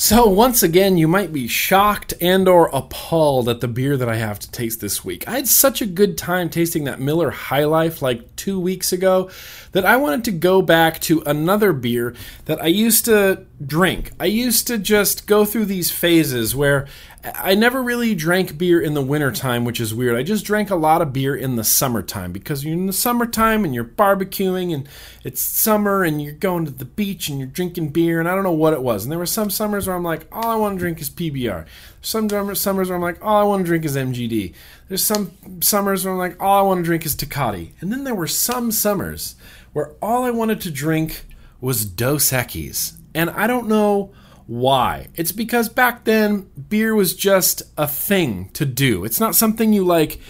So once again, you might be shocked and or appalled at the beer that I have to taste this week. I had such a good time tasting that Miller High Life like 2 weeks ago that I wanted to go back to another beer that I used to drink. I used to just go through these phases where I never really drank beer in the wintertime, which is weird. I just drank a lot of beer in the summertime because you're in the summertime and you're barbecuing and it's summer and you're going to the beach and you're drinking beer and I don't know what it was. And there were some summers where I'm like, all I want to drink is PBR. Some summers where I'm like, all I want to drink is MGD. There's some summers where I'm like, all I want to drink is Tecate. And then there were some summers where all I wanted to drink was Dos Equis. And I don't know why? It's because back then beer was just a thing to do. It's not something you like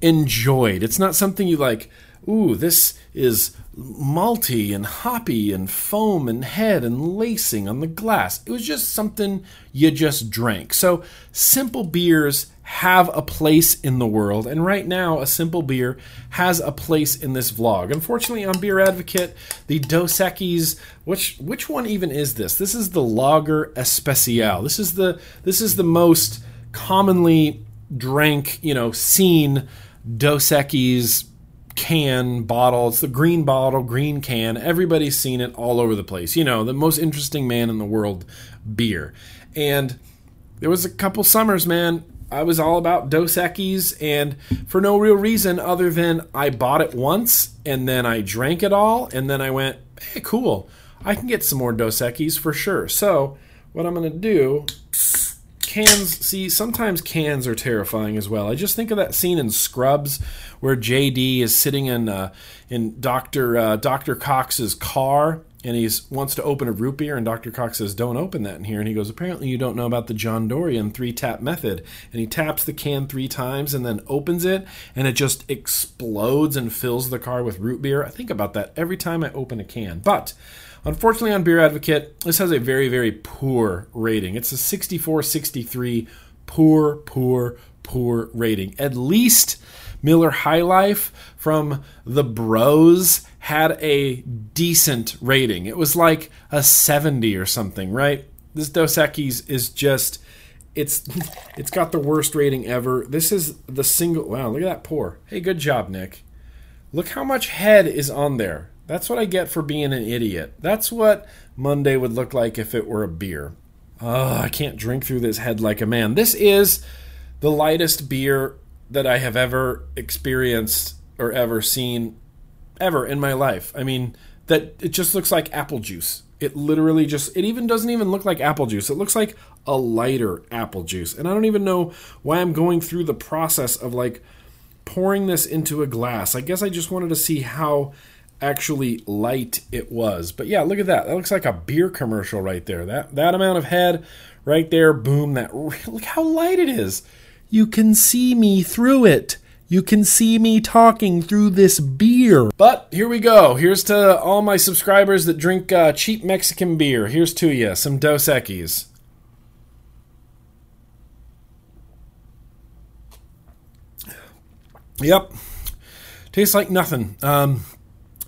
enjoyed. It's not something you like, ooh, this is malty and hoppy and foam and head and lacing on the glass. It was just something you just drank. So simple beers have a place in the world, and right now, a simple beer has a place in this vlog. Unfortunately, on Beer Advocate, the Dos Equis, which which one even is this? This is the Lager Especial. This is the this is the most commonly drank, you know, seen Dos Equis can bottle. It's the green bottle, green can. Everybody's seen it all over the place. You know, the most interesting man in the world beer. And there was a couple summers, man I was all about Dos Equis, and for no real reason other than I bought it once and then I drank it all, and then I went, hey, cool, I can get some more Dos Equis for sure. So, what I'm to do, cans. See, sometimes cans are terrifying as well. I just think of that scene in Scrubs where JD is sitting in uh, in Doctor uh, Doctor Cox's car and he wants to open a root beer, and Dr. Cox says, Don't open that in here. And he goes, Apparently, you don't know about the John Dorian three tap method. And he taps the can three times and then opens it, and it just explodes and fills the car with root beer. I think about that every time I open a can. But unfortunately, on Beer Advocate, this has a very, very poor rating. It's a 64 63 poor, poor, poor rating. At least Miller High Life from the Bros had a decent rating. It was like a 70 or something, right? This Dos Equis is just it's <laughs> it's got the worst rating ever. This is the single wow, look at that pour. Hey, good job, Nick. Look how much head is on there. That's what I get for being an idiot. That's what Monday would look like if it were a beer. Oh, I can't drink through this head like a man. This is the lightest beer that I have ever experienced or ever seen ever in my life. I mean, that it just looks like apple juice. It literally just it even doesn't even look like apple juice. It looks like a lighter apple juice. And I don't even know why I'm going through the process of like pouring this into a glass. I guess I just wanted to see how actually light it was. But yeah, look at that. That looks like a beer commercial right there. That that amount of head right there, boom, that <laughs> look how light it is. You can see me through it. You can see me talking through this beer. But here we go. Here's to all my subscribers that drink uh, cheap Mexican beer. Here's to you, some Dos Equis. Yep. Tastes like nothing. Um,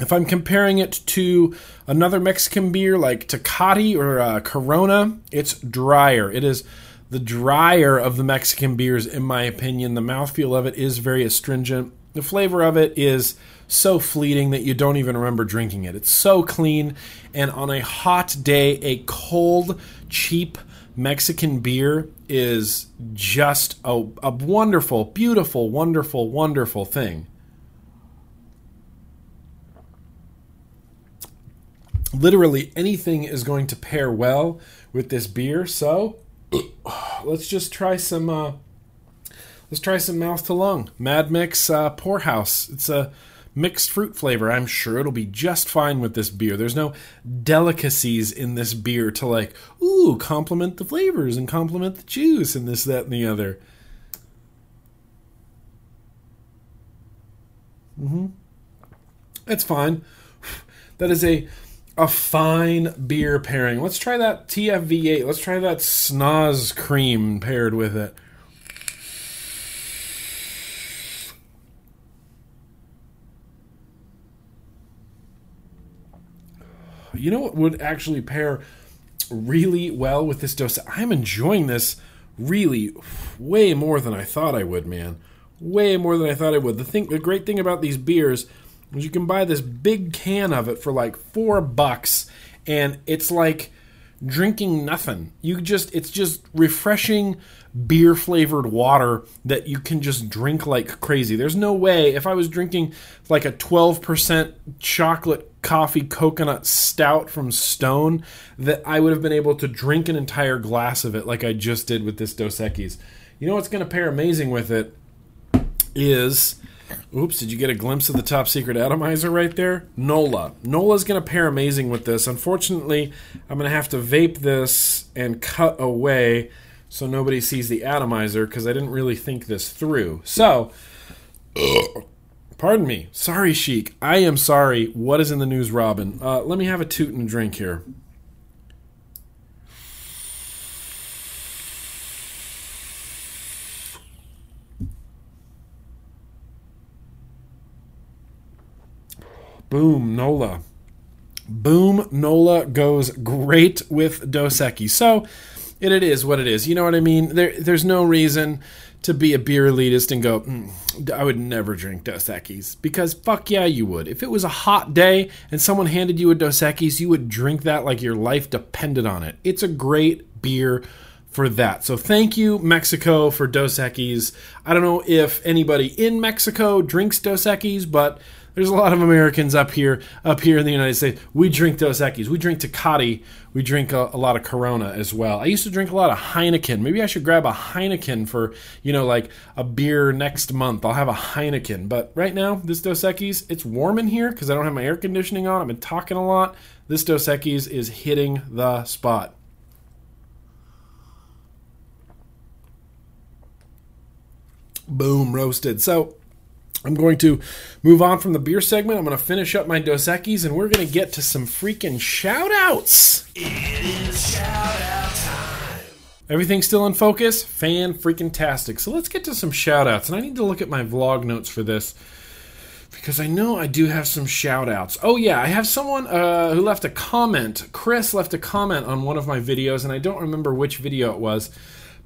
if I'm comparing it to another Mexican beer like Tecate or uh, Corona, it's drier. It is the drier of the Mexican beers, in my opinion. The mouthfeel of it is very astringent. The flavor of it is so fleeting that you don't even remember drinking it. It's so clean, and on a hot day, a cold, cheap Mexican beer is just a, a wonderful, beautiful, wonderful, wonderful thing. Literally anything is going to pair well with this beer, so <sighs> let's just try some. Uh, let's try some mouth to lung Mad Mix uh, Poorhouse. It's a mixed fruit flavor. I'm sure it'll be just fine with this beer. There's no delicacies in this beer to like, ooh, complement the flavors and complement the juice and this, that, and the other. Mm-hmm. That's fine. <sighs> That is a a fine beer pairing. Let's try that TFV8. Let's try that Snoz cream paired with it. You know what would actually pair really well with this dose? I'm enjoying this really way more than I thought I would, man. Way more than I thought I would. The thing the great thing about these beers you can buy this big can of it for like four bucks, and it's like drinking nothing. You just it's just refreshing beer flavored water that you can just drink like crazy. There's no way if I was drinking like a 12% chocolate coffee coconut stout from Stone that I would have been able to drink an entire glass of it like I just did with this Dos. You know what's going to pair amazing with it is Oops, did you get a glimpse of the top secret atomizer right there? NOLA. NOLA's going to pair amazing with this. Unfortunately, I'm going to have to vape this and cut away so nobody sees the atomizer because I didn't really think this through. So, <coughs> pardon me. Sorry, Sheik. I am sorry. What is in the news, Robin? Uh, let me have a toot and drink here. Boom, Nola. Boom, Nola goes great with Dos Equis. So it, it is what it is. You know what I mean? There, there's no reason to be a beer elitist and go, mm, I would never drink Dos Equis. Because fuck yeah, you would. If it was a hot day and someone handed you a Dos Equis, you would drink that like your life depended on it. It's a great beer for that. So thank you, Mexico, for Dos Equis. I don't know if anybody in Mexico drinks Dos Equis, but there's a lot of Americans up here, up here in the United States. We drink Dos Equis. We drink Tecate. We drink a, a, lot of Corona as well. I used to drink a lot of Heineken. Maybe I should grab a Heineken for, you know, like a beer next month. I'll have a Heineken. But right now, this Dos Equis, it's warm in here because I don't have my air conditioning on. I've been talking a lot. This Dos Equis is hitting the spot. Boom, roasted. So I'm going to move on from the beer segment. I'm going to finish up my Dos Equis, and we're going to get to some freaking shout outs. It is shout out time. Everything still in focus? Fan freaking tastic. So let's get to some shout outs. And I need to look at my vlog notes for this because I know I do have some shout outs. Oh, yeah, I have someone uh, who left a comment. Chris left a comment on one of my videos, and I don't remember which video it was,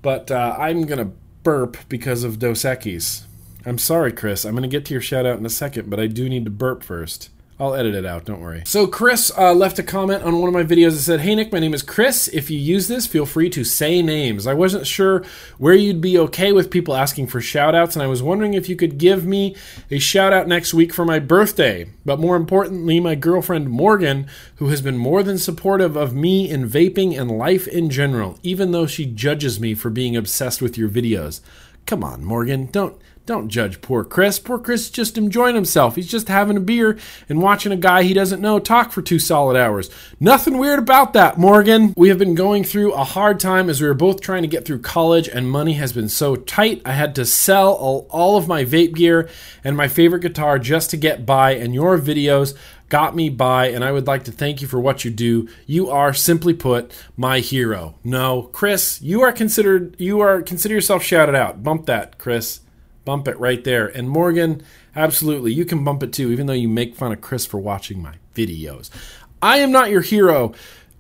but uh, I'm going to burp because of Dos Equis. I'm sorry, Chris. I'm going to get to your shout out in a second, but I do need to burp first. I'll edit it out, don't worry. So, Chris uh, left a comment on one of my videos that said, Hey, Nick, my name is Chris. If you use this, feel free to say names. I wasn't sure where you'd be okay with people asking for shout outs, and I was wondering if you could give me a shout out next week for my birthday. But more importantly, my girlfriend Morgan, who has been more than supportive of me in vaping and life in general, even though she judges me for being obsessed with your videos. Come on, Morgan, don't don't judge poor Chris. Poor Chris is just enjoying himself. He's just having a beer and watching a guy he doesn't know talk for two solid hours. Nothing weird about that, Morgan. We have been going through a hard time as we were both trying to get through college, and money has been so tight. I had to sell all, all of my vape gear and my favorite guitar just to get by, and your videos got me by, and I would like to thank you for what you do. You are, simply put, my hero. No, Chris, you are considered, you are, consider yourself shouted out. Bump that, Chris. Bump it right there. And Morgan, absolutely, you can bump it too, even though you make fun of Chris for watching my videos. I am not your hero.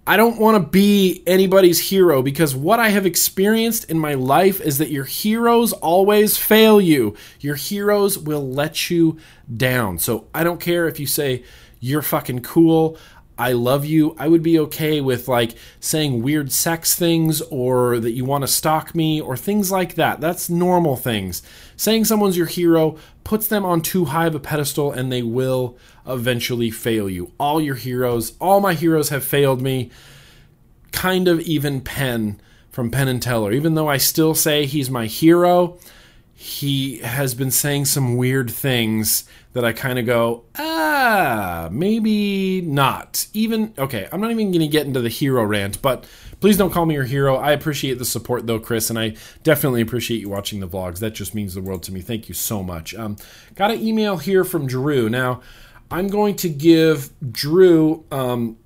I don't want to be anybody's hero because what I have experienced in my life is that your heroes always fail you. Your heroes will let you down. So I don't care if you say you're fucking cool. I love you, I would be okay with like saying weird sex things or that you want to stalk me or things like that. That's normal things. Saying someone's your hero puts them on too high of a pedestal and they will eventually fail you. All your heroes, all my heroes have failed me. Kind of even Penn from Penn and Teller. Even though I still say he's my hero, he has been saying some weird things that I kind of go, ah, maybe not. Even, okay, I'm not even going to get into the hero rant, but please don't call me your hero. I appreciate the support, though, Chris, and I definitely appreciate you watching the vlogs. That just means the world to me. Thank you so much. Um, got an email here from Drew. Now, I'm going to give Drew, um,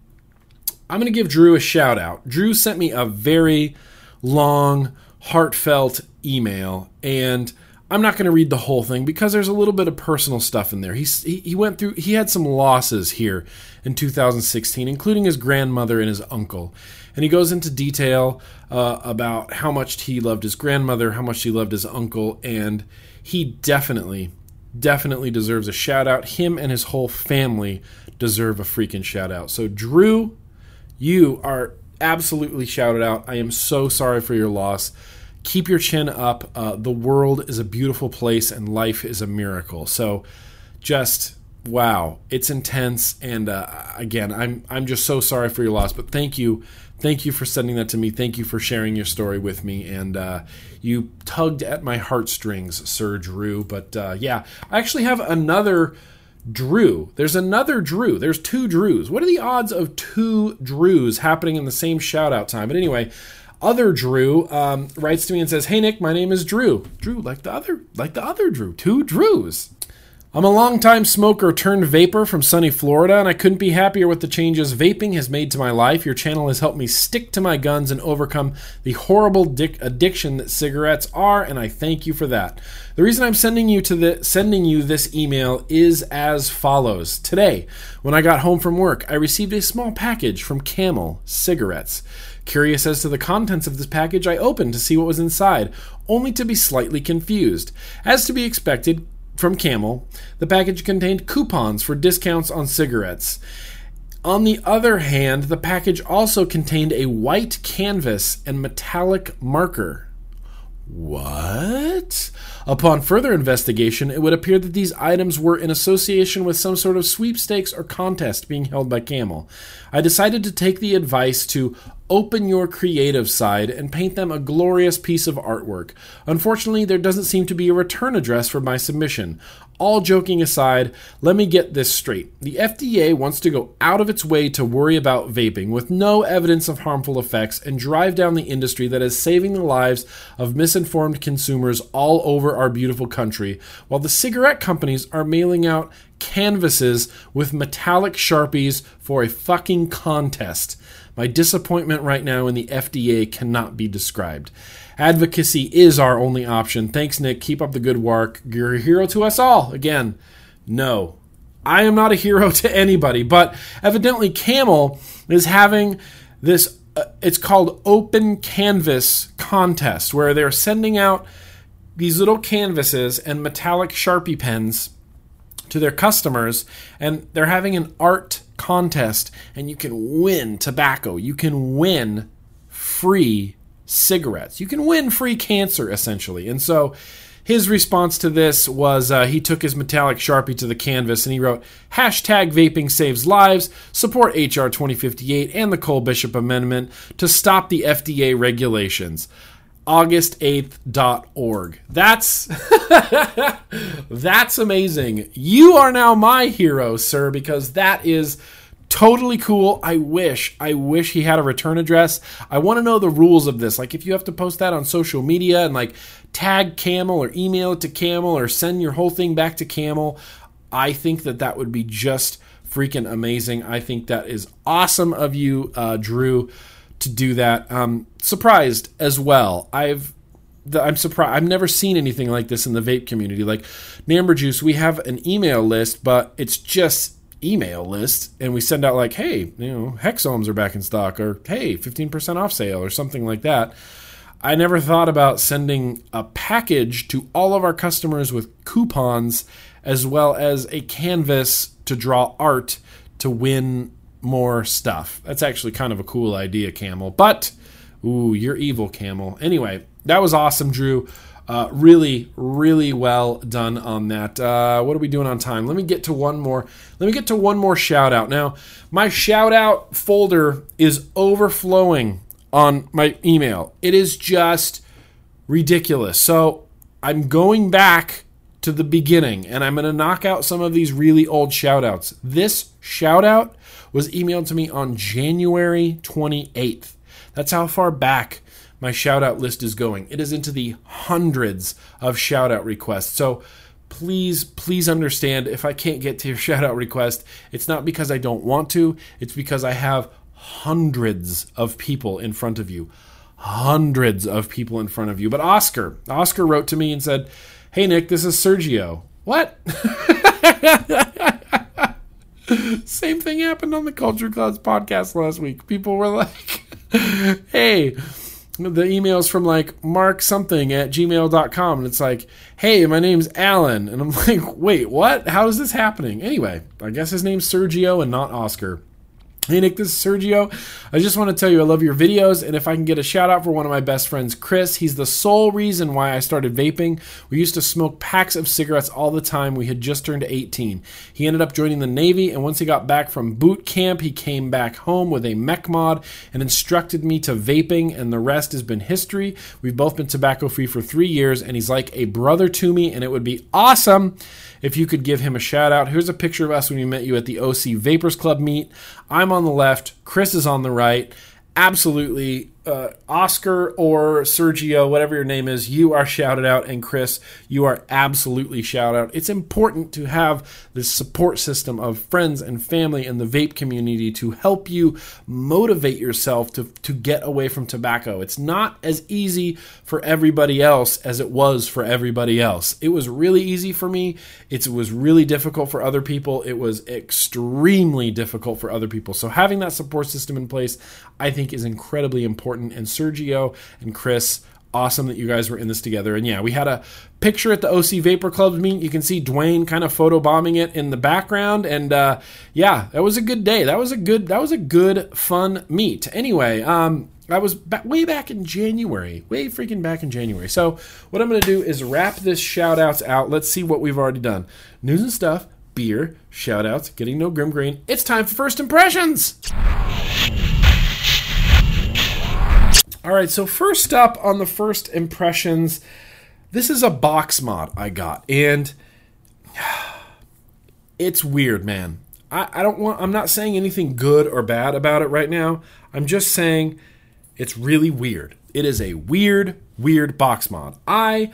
I'm going to give Drew a shout out. Drew sent me a very long, heartfelt email, and I'm not going to read the whole thing because there's a little bit of personal stuff in there. He, he went through, he had some losses here in 2016, including his grandmother and his uncle. And he goes into detail uh, about how much he loved his grandmother, how much he loved his uncle, and he definitely, definitely deserves a shout out. Him and his whole family deserve a freaking shout out. So, Drew, you are absolutely shouted out. I am so sorry for your loss keep your chin up. Uh, the world is a beautiful place and life is a miracle. So just wow, it's intense. And uh, again, I'm I'm just so sorry for your loss. But thank you, thank you for sending that to me. Thank you for sharing your story with me. And uh, you tugged at my heartstrings, Sir Drew. But uh, yeah, I actually have another. Drew. There's another Drew. There's two Drews. What are the odds of two Drews happening in the same shout out time? But anyway, other Drew um, writes to me and says, "Hey Nick, my name is Drew. Drew, like the other, like the other Drew. Two Drews. I'm a longtime smoker turned vapor from sunny Florida, and I couldn't be happier with the changes vaping has made to my life. Your channel has helped me stick to my guns and overcome the horrible addiction that cigarettes are, and I thank you for that. The reason I'm sending you to the sending you this email is as follows. Today, when I got home from work, I received a small package from Camel cigarettes. Curious as to the contents of this package, I opened to see what was inside, only to be slightly confused. As to be expected from Camel, the package contained coupons for discounts on cigarettes. On the other hand, the package also contained a white canvas and metallic marker. What? Upon further investigation, it would appear that these items were in association with some sort of sweepstakes or contest being held by Camel. I decided to take the advice to open your creative side and paint them a glorious piece of artwork. Unfortunately, there doesn't seem to be a return address for my submission. All joking aside, let me get this straight. The FDA wants to go out of its way to worry about vaping with no evidence of harmful effects and drive down the industry that is saving the lives of misinformed consumers all over our beautiful country, while the cigarette companies are mailing out canvases with metallic sharpies for a fucking contest. My disappointment right now in the FDA cannot be described. Advocacy is our only option. Thanks, Nick. Keep up the good work. You're a hero to us all. Again, no. I am not a hero <laughs> to anybody, but evidently Camel is having this uh, it's called open canvas contest where they're sending out these little canvases and metallic sharpie pens to their customers and they're having an art contest and you can win tobacco you can win free cigarettes. You can win free cancer, essentially. And so his response to this was uh, he took his metallic sharpie to the canvas and he wrote hashtag vaping saves lives support hr 2058 and the cole bishop amendment to stop the fda regulations august8th.org that's <laughs> that's amazing you are now my hero sir because that is totally cool. I wish, I wish he had a return address. I want to know the rules of this. Like if you have to post that on social media and like tag Camel or email it to Camel or send your whole thing back to Camel, I think that that would be just freaking amazing. I think that is awesome of you, uh, Drew, to do that. Um, surprised as well. I've I'm surprised. I've never seen anything like this in the vape community. Like Namber Juice, we have an email list, but it's just email list and we send out like, hey, you know, Hexohms are back in stock or hey, 15% off sale or something like that. I never thought about sending a package to all of our customers with coupons as well as a canvas to draw art to win more stuff. That's actually kind of a cool idea, Camel. But, ooh, you're evil, Camel. Anyway, that was awesome, Drew. Uh, really, really well done on that. Uh, what are we doing on time? Let me get to one more. Let me get to one more shout out. Now, my shout out folder is overflowing on my email. It is just ridiculous. So I'm going back to the beginning and I'm going to knock out some of these really old shout outs. This shout out was emailed to me on January 28th. That's how far back my shout out list is going. It is into the hundreds of shout out requests. So please, please understand if I can't get to your <laughs> shout out request, it's not because I don't want to, it's because I have hundreds of people in front of you. Hundreds of people in front of you. But Oscar, Oscar wrote to me and said, Hey, Nick, this is Sergio. What? <laughs> <laughs> Same thing happened on the Culture Clouds podcast last week. People were like, <laughs> Hey, the emails from like mark something at gmail.com and it's like hey my name's alan. And i'm <laughs> like wait what? How is this happening? Anyway i guess his name's sergio and not oscar Nick, this is Sergio. I just want to tell you I love your videos, and if I can get a shout out for one of my best friends, Chris, he's the sole reason why I started vaping. We used to smoke packs of cigarettes all the time. We had just turned 18. He ended up joining the Navy, and once he got back from boot camp, he came back home with a mech mod and instructed me to vaping, and the rest has been history. We've both been tobacco free for three years, and he's like a brother to me, and it would be awesome if you could give him a shout out. Here's a picture of us when we met you at the OC Vapors Club meet. I'm on the left, Chris is on the right. Absolutely uh, Oscar or Sergio, whatever your name is, you are shouted out, and Chris, you are absolutely shouted out. It's important to have this support system of friends and family in the vape community to help you motivate yourself to, to get away from tobacco. It's not as easy for everybody else as it was for everybody else. It was really easy for me, it was really difficult for other people, it was extremely difficult for other people. So, having that support system in place, I think, is incredibly important And Sergio and Chris, awesome that you guys were in this together. And yeah, we had a picture at the OC Vapor Club meet. You can see Dwayne kind of photo bombing it in the background. And uh, yeah, that was a good day. That was a good that was a good fun meet. Anyway, um, I was way back in January, way freaking back in January. So what I'm going to do is wrap this shout outs out. Let's see what we've already done. News and stuff, beer, shout outs, getting no Grimm Green. It's time for first impressions. All right, so first up on the first impressions, this is a box mod I got, and <sighs> it's weird, man. I, I don't want. I'm not saying anything good or bad about it right now. I'm just saying it's really weird. It is a weird, weird box mod. I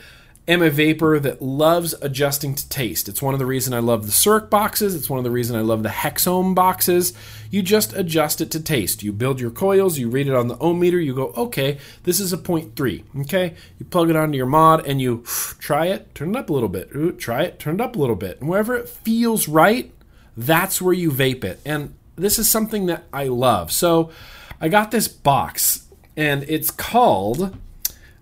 am a vapor that loves adjusting to taste. It's one of the reasons I love the Circ boxes. It's one of the reasons I love the Hexohm boxes. You just adjust it to taste. You build your coils, you read it on the ohm meter, you go, okay, this is a 0.3. Okay, you plug it onto your mod and you <sighs> try it, turn it up a little bit. Ooh, try it, turn it up a little bit. And wherever it feels right, that's where you vape it. And this is something that I love. So I got this box and it's called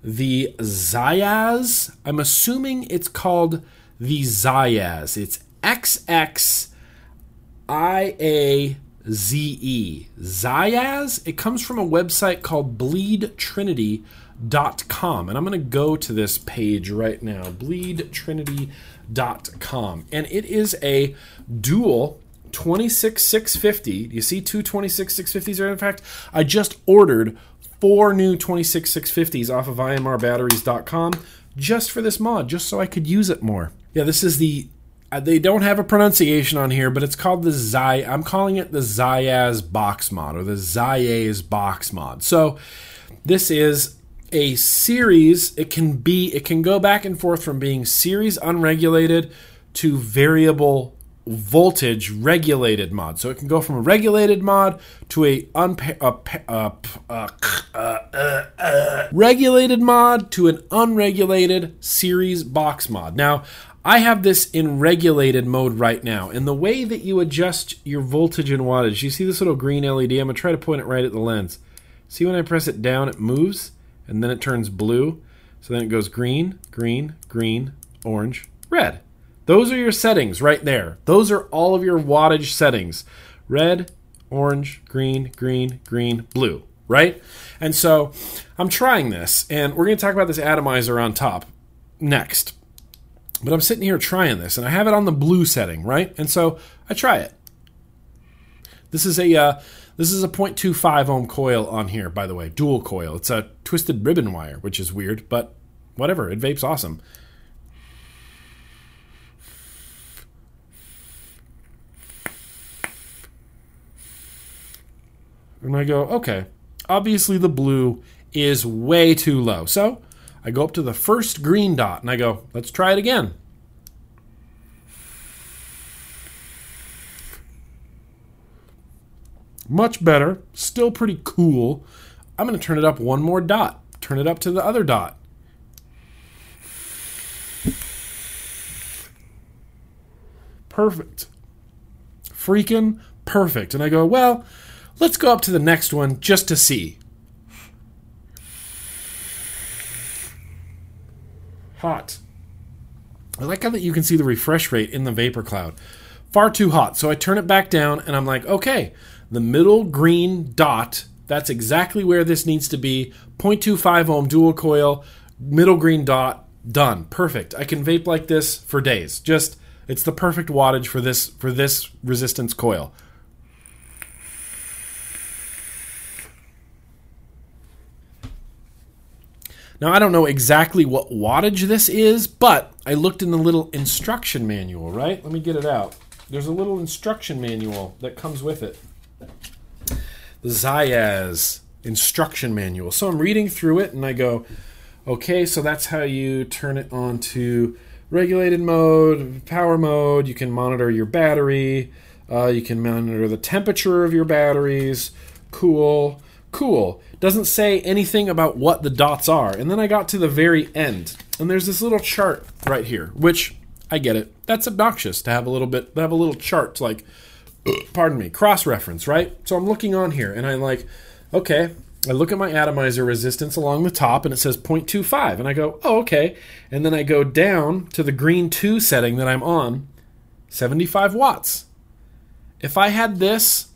the Zayas. I'm assuming it's called the Zayas. It's X X I A Z E. Zayas. It comes from a website called bleedtrinity.com. And I'm going to go to this page right now bleedtrinity.com. And it is a dual 26650. Do you see two 26650s there? In fact, I just ordered four new 26650s off of imrbatteries.com just for this mod, just so I could use it more. Yeah, this is the. Uh, they don't have a pronunciation on here, but it's called the Zay. I'm calling it the Zayas box mod or the Zayas box mod. So this is a series. It can be. It can go back and forth from being series unregulated to variable voltage regulated mod. So it can go from a regulated mod to a, regulated mod to an unregulated series box mod. Now, I have this in regulated mode right now. And the way that you adjust your voltage and wattage, you see this little green LED? I'm going to try to point it right at the lens. See when I press it down, it moves and then it turns blue. So then it goes green, green, green, orange, red. Those are your settings right there. Those are all of your wattage settings red, orange, green, green, green, blue, right? And so I'm trying this, and we're going to talk about this atomizer on top next. But I'm sitting here trying this, and I have it on the blue setting, right? And so I try it. This is a uh, this is a 0.25 ohm coil on here, by the way, dual coil. It's a twisted ribbon wire, which is weird, but whatever. It vapes awesome. And I go, okay, obviously the blue is way too low. So I go up to the first green dot and I go, let's try it again. Much better, still pretty cool. I'm going to turn it up one more dot, turn it up to the other dot. Perfect. Freaking perfect. And I go, well, Let's go up to the next one just to see. Hot. I like how that you can see the refresh rate in the vapor cloud. Far too hot. So I turn it back down and I'm like, okay, the middle green dot, that's exactly where this needs to be. 0.25 ohm dual coil, middle green dot, done. Perfect. I can vape like this for days. Just it's the perfect wattage for this for this resistance coil. Now, I don't know exactly what wattage this is, but I looked in the little instruction manual, right? Let me get it out. There's a little instruction manual that comes with it. The Zayas instruction manual. So I'm reading through it and I go, okay, so that's how you turn it on to regulated mode, power mode. You can monitor your battery. Uh, you can monitor the temperature of your batteries. Cool, cool doesn't say anything about what the dots are. And then I got to the very end, and there's this little chart right here, which I get it. That's obnoxious to have a little bit, to have a little chart to like, <clears throat> pardon me, cross reference, right? So I'm looking on here, and I'm like, okay. I look at my atomizer resistance along the top, and it says 0.25, and I go, oh, okay. And then I go down to the green 2 setting that I'm on, 75 watts. If I had this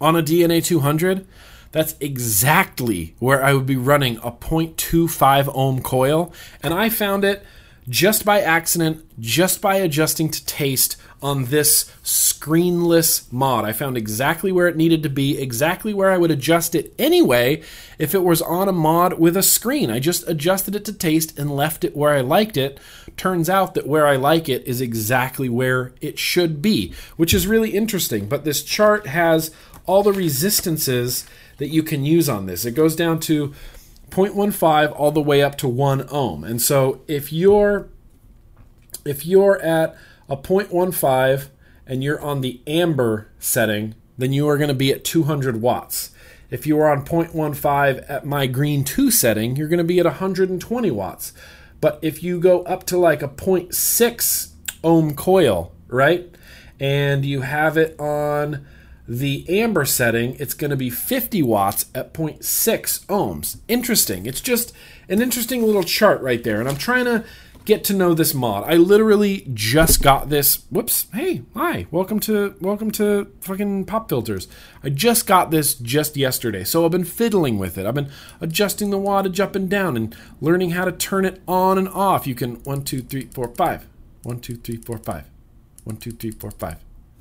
on a DNA 200, that's exactly where I would be running a 0.25 ohm coil. And I found it just by accident, just by adjusting to taste on this screenless mod. I found exactly where it needed to be, exactly where I would adjust it anyway if it was on a mod with a screen. I just adjusted it to taste and left it where I liked it. Turns out that where I like it is exactly where it should be, which is really interesting. But this chart has all the resistances that you can use on this. It goes down to 0.15 all the way up to 1 ohm. And so if you're if you're at a 0.15 and you're on the amber setting, then you are going to be at 200 watts. If you are on 0.15 at my green 2 setting, you're going to be at 120 watts. But if you go up to like a 0.6 ohm coil, right? And you have it on the amber setting, it's going to be 50 watts at 0.6 ohms. Interesting. It's just an interesting little chart right there. And I'm trying to get to know this mod. I literally just got this. Whoops. Hey, hi. Welcome to welcome to fucking pop filters. I just got this just yesterday. So I've been fiddling with it. I've been adjusting the wattage up and down and learning how to turn it on and off. You can one, two, three, four, five. One, two, three, four, five. One, two, three, four, five.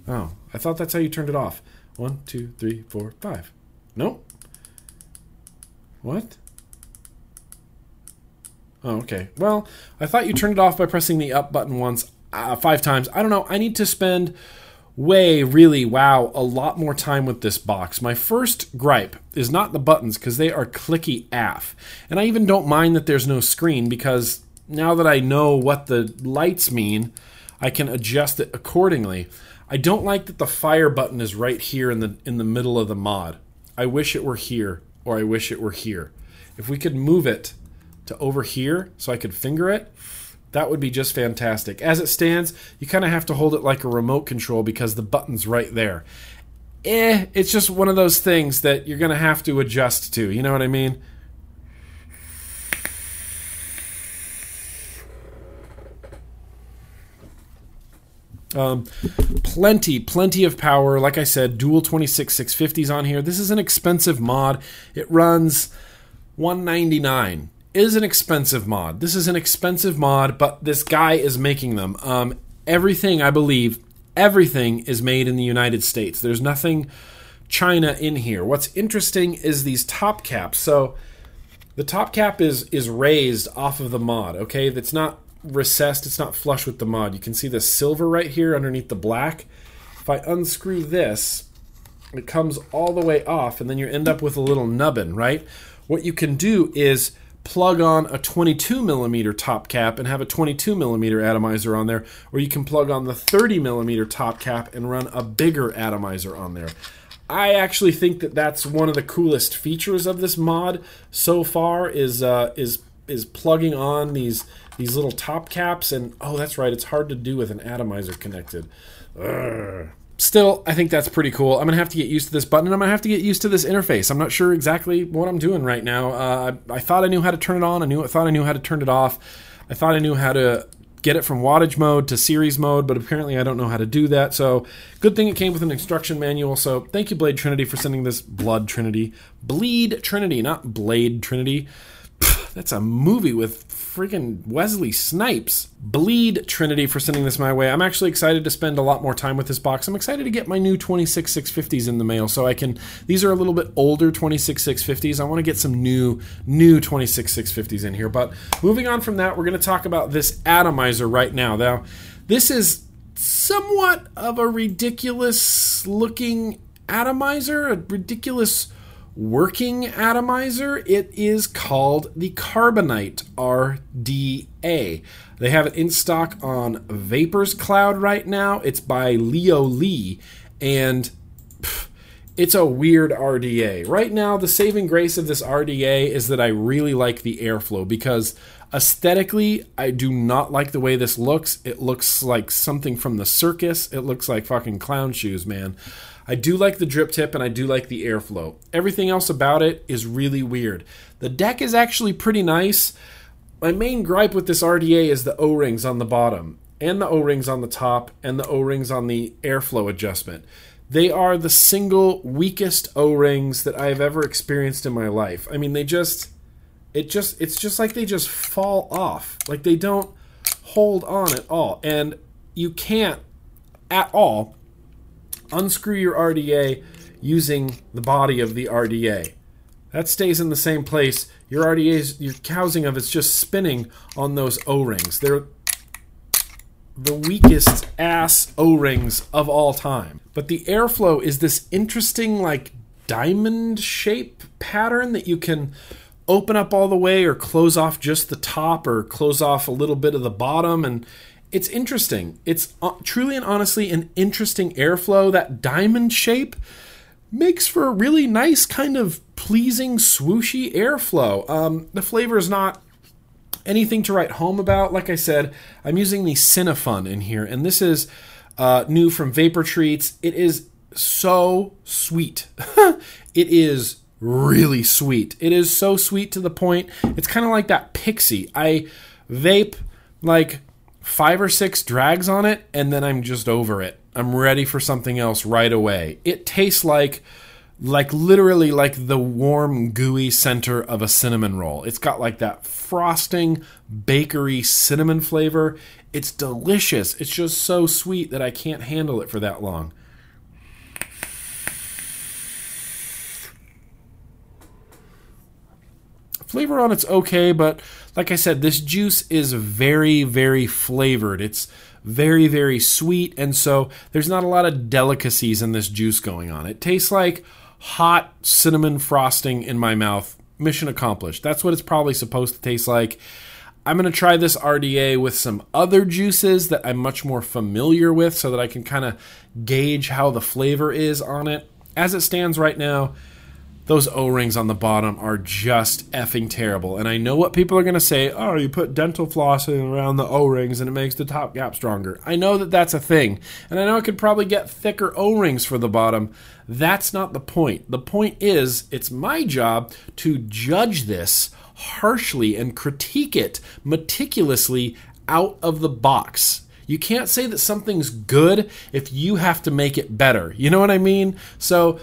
Oh, I thought that's how you turned it off. One, two, three, four, five. Nope. What? Oh, okay. Well, I thought you turned it off by pressing the up button once, uh, five times. I don't know. I need to spend way, really, wow, a lot more time with this box. My first gripe is not the buttons because they are clicky AF. And I even don't mind that there's no screen because now that I know what the lights mean, I can adjust it accordingly. I don't like that the fire button is right here in the in the middle of the mod. I wish it were here or I wish it were here. If we could move it to over here so I could finger it, that would be just fantastic. As it stands, you kind of have to hold it like a remote control because the button's right there. Eh, it's just one of those things that you're going to have to adjust to. You know what I mean? Um, plenty, plenty of power. Like I said, dual 26 650s on here. This is an expensive mod. It runs 199 is an expensive mod. This is an expensive mod, but this guy is making them. Um, everything, I believe, everything is made in the United States. There's nothing China in here. What's interesting is these top caps. So the top cap is is raised off of the mod. Okay, that's not recessed. It's not flush with the mod. You can see the silver right here underneath the black. If I unscrew this, it comes all the way off, and then you end up with a little nubbin, right? What you can do is plug on a 22 millimeter top cap and have a 22 millimeter atomizer on there, or you can plug on the 30 millimeter top cap and run a bigger atomizer on there. I actually think that that's one of the coolest features of this mod so far is uh, is is plugging on these these little top caps and oh that's right it's hard to do with an atomizer connected. Still, I think that's pretty cool. I'm gonna have to get used to this button, and I'm gonna have to get used to this interface. I'm not sure exactly what I'm doing right now. Uh, I, I, thought I knew how to turn it on. I knew I thought I knew how to turn it off. I thought I knew how to get it from wattage mode to series mode, but apparently I don't know how to do that. So good thing it came with an instruction manual. So thank you, Blade Trinity, for sending this Blood Trinity, Bleed Trinity, not Blade Trinity. That's a movie with freaking Wesley Snipes. Bleed Trinity for sending this my way. I'm actually excited to spend a lot more time with this box. I'm excited to get my new 26 650s in the mail so I can. These are a little bit older 26 650s. I want to get some new, new 26 650s in here. But moving on from that, we're going to talk about this atomizer right now. Now, this is somewhat of a ridiculous looking atomizer, a ridiculous working atomizer, it is called the Carbonite RDA. They have it in stock on Vapors Cloud right now. It's by Leo Lee, and pff, it's a weird RDA. Right now, the saving grace of this RDA is that I really like the airflow because aesthetically, I do not like the way this looks. It looks like something from the circus. It looks like fucking clown shoes, man. I do like the drip tip and I do like the airflow. Everything else about it is really weird. The deck is actually pretty nice. My main gripe with this RDA is the O rings on the bottom, and the O rings on the top, and the O rings on the airflow adjustment. They are the single weakest O-rings that I've ever experienced in my life. I mean, they just it just it's just like they just fall off. Like they don't hold on at all. And you can't at all unscrew your RDA using the body of the RDA. That stays in the same place. Your RDA's your housing of it's just spinning on those O-rings. They're the weakest ass O-rings of all time. But the airflow is this interesting like diamond shape pattern that you can open up all the way or close off just the top or close off a little bit of the bottom and it's interesting. It's uh, truly and honestly an interesting airflow. That diamond shape makes for a really nice kind of pleasing swooshy airflow. Um, the flavor is not anything to write home about. Like I said, I'm using the Cinefun in here, and this is uh, new from Vapor Treats. It is so sweet. <laughs> it is really sweet. It is so sweet to the point. It's kind of like that Pixie. I vape like five or six drags on it, and then I'm just over it. I'm ready for something else right away. It tastes like like literally like the warm gooey center of a cinnamon roll. It's got like that frosting bakery cinnamon flavor. It's delicious. It's just so sweet that I can't handle it for that long. Flavor on it's okay, but like I said, this juice is very, very flavored. It's very, very sweet, and so there's not a lot of delicacies in this juice going on. It tastes like hot cinnamon frosting in my mouth. Mission accomplished. That's what it's probably supposed to taste like. I'm going to try this RDA with some other juices that I'm much more familiar with so that I can kind of gauge how the flavor is on it. As it stands right now, those O rings on the bottom are just effing terrible. And I know what people are going to say oh, you put dental flossing around the O rings and it makes the top gap stronger. I know that that's a thing. And I know I could probably get thicker O rings for the bottom. That's not the point. The point is, it's my job to judge this harshly and critique it meticulously out of the box. You can't say that something's good if you have to make it better. You know what I mean? So,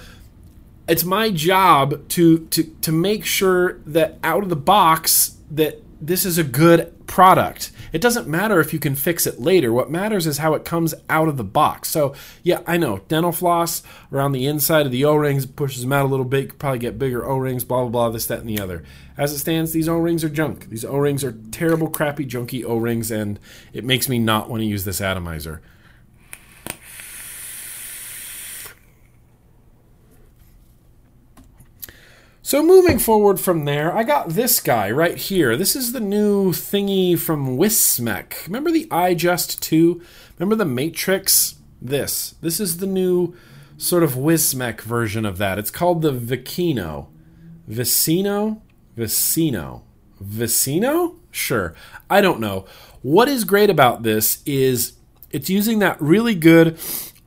it's my job to to to make sure that out of the box that this is a good product. It doesn't matter if you can fix it later. What matters is how it comes out of the box. So, yeah, I know dental floss around the inside of the O-rings pushes them out a little bit. You probably get bigger O-rings, blah blah blah, this that and the other. As it stands, these O-rings are junk. These O-rings are terrible, crappy, junky O-rings, and it makes me not want to use this atomizer. So moving forward from there, I got this guy right here. This is the new thingy from Wismec. Remember the iJust 2? Remember the Matrix? This. This is the new sort of Wismec version of that. It's called the Vicino. Vicino? Vicino. Vicino? Sure. I don't know. What is great about this is it's using that really good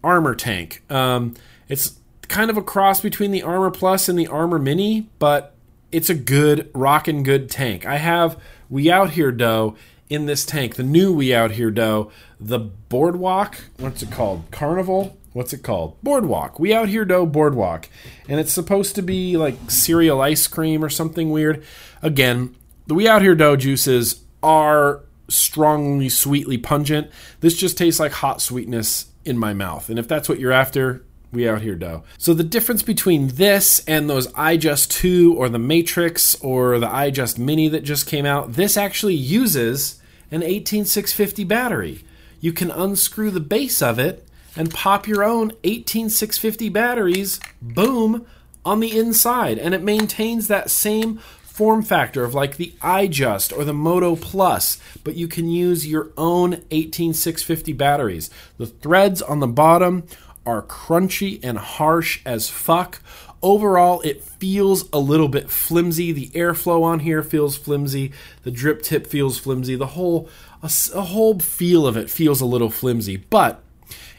armor tank. Um, it's kind of a cross between the Amor Plus and the Amor Mini, but it's a good, rockin' good tank. I have We Out Here Dough in this tank, the new We Out Here Dough, the Boardwalk, what's it called? Carnival? What's it called? Boardwalk. We Out Here Dough Boardwalk. And it's supposed to be like cereal ice cream or something weird. Again, the We Out Here Dough juices are strongly, sweetly pungent. This just tastes like hot sweetness in my mouth. And if that's what you're after, we out here dough. So the difference between this and those iJust 2 or the Matrix or the iJust Mini that just came out, this actually uses an 18650 battery. You can unscrew the base of it and pop your own 18650 batteries, boom, on the inside. And it maintains that same form factor of like the iJust or the Moto Plus, but you can use your own 18650 batteries. The threads on the bottom are crunchy and harsh as fuck. Overall, it feels a little bit flimsy. The airflow on here feels flimsy. The drip tip feels flimsy. The whole a, a whole feel of it feels a little flimsy, but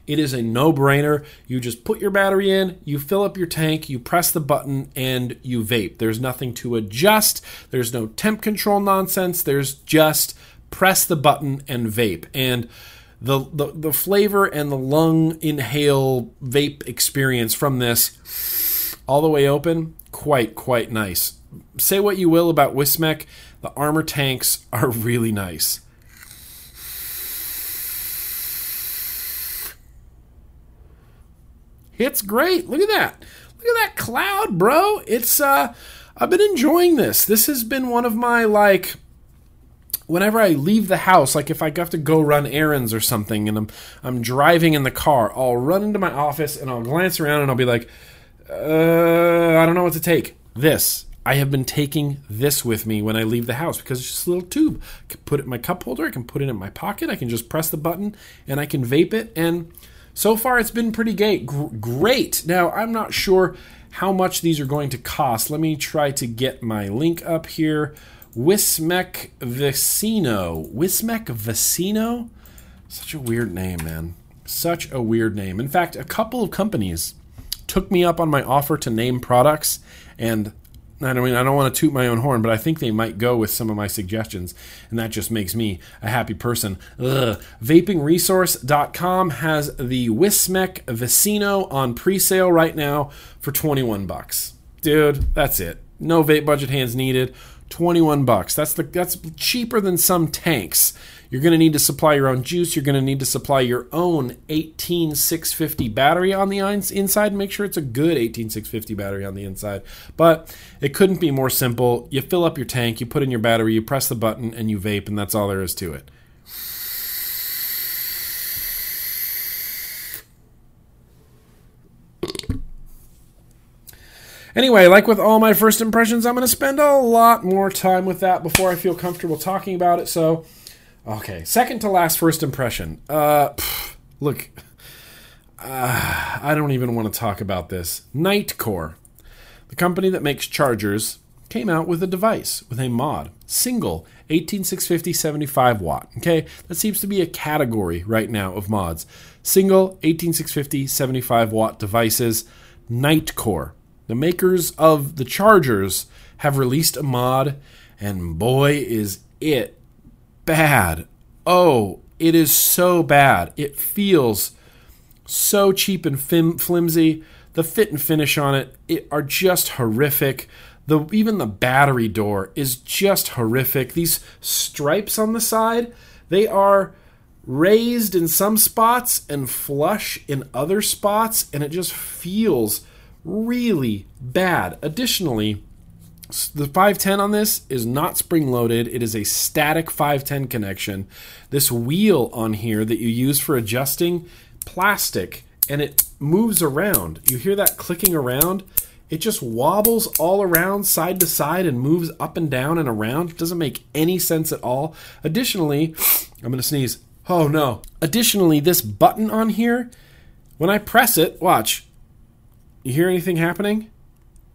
it is a no-brainer. You just put your battery in, you fill up your tank, you press the button and you vape. There's nothing to adjust. There's no temp control nonsense. There's just press the button and vape. And the, the the flavor and the lung inhale vape experience from this all the way open quite quite nice. Say what you will about Wismec the armor tanks are really nice. It's great. Look at that. Look at that cloud bro. It's uh i've been enjoying this. This has been one of my like whenever I leave the house, like if I have to go run errands or something and I'm I'm driving in the car, I'll run into my office and I'll glance around and I'll be like, uh, I don't know what to take. This. I have been taking this with me when I leave the house because it's just a little tube. I can put it in my cup holder, I can put it in my pocket, I can just press the button and I can vape it and so far it's been pretty great. Great. Now, I'm not sure how much these are going to cost. Let me try to get my link up here. Wismec Vicino. Wismec Vicino? Such a weird name, man. Such a weird name. In fact, a couple of companies took me up on my offer to name products, and I mean, I don't want to toot my own horn, but I think they might go with some of my suggestions, and that just makes me a happy person. Ugh. VapingResource.com has the Wismec Vicino on pre-sale right now for 21 bucks. Dude, that's it. No vape budget hands needed. 21 bucks. That's the that's cheaper than some tanks. You're going to need to supply your own juice. You're going to need to supply your own 18650 battery on the inside. Make sure it's a good 18650 battery on the inside. But it couldn't be more simple. You fill up your tank, you put in your battery, you press the button, and you vape, and that's all there is to it. Anyway, like with all my first impressions, I'm going to spend a lot more time with that before I feel comfortable talking about it. So, okay, second to last first impression. Uh, pff, look, uh, <sighs> I don't even want to talk about this. Nitecore, the company that makes chargers, came out with a device with a mod, single 18650 75 watt. Okay, that seems to be a category right now of mods. Single 18650 75 watt devices. Nitecore the makers of the Chargers have released a mod, and boy, is it bad. Oh, it is so bad. It feels so cheap and flimsy. The fit and finish on it, it are just horrific. The even the battery door is just horrific. These stripes on the side, they are raised in some spots and flush in other spots, and it just feels really bad. Additionally, the 510 on this is not spring loaded. It is a static 510 connection. This wheel on here that you use for adjusting plastic and it moves around. You hear that clicking around? It just wobbles all around side to side and moves up and down and around. It doesn't make any sense at all. Additionally, I'm going to sneeze. Oh no. Additionally, this button on here, when I press it, watch, you hear anything happening?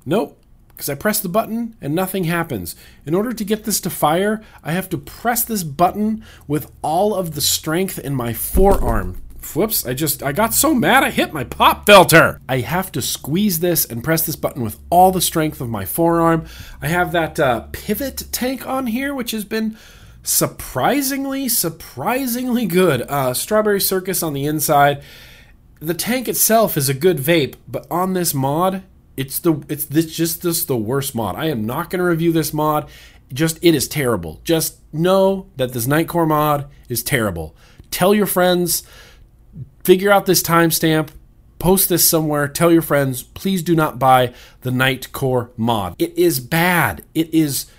Nope, because I press the button and nothing happens. In order to get this to fire, I have to press this button with all of the strength in my forearm. Whoops, I just, I got so mad I hit my pop filter. I have to squeeze this and press this button with all the strength of my forearm. I have that uh, pivot tank on here, which has been surprisingly, surprisingly good. Uh, Strawberry Circus on the inside the tank itself is a good vape, but on this mod, it's the it's this just this the worst mod. I am not going to review this mod. Just it is terrible. Just know that this Nitecore mod is terrible. Tell your friends. Figure out this timestamp. Post this somewhere. Tell your friends. Please do not buy the Nitecore mod. It is bad. It is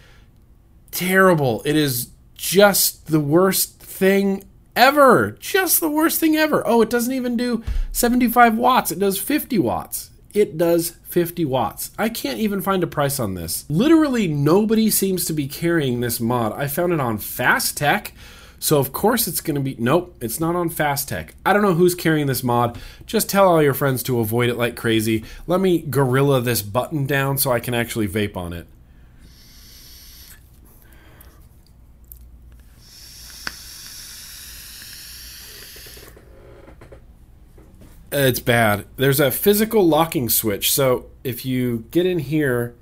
terrible. It is just the worst thing ever. Just the worst thing ever. Oh, it doesn't even do 75 watts, it does 50 watts. It does 50 watts. I can't even find a price on this. Literally nobody seems to be carrying this mod. I found it on Fast Tech. So of course it's going to be nope, it's not on Fast Tech. I don't know who's carrying this mod. Just tell all your friends to avoid it like crazy. Let me gorilla this button down so I can actually vape on it. It's bad. There's a physical locking switch. So if you get in here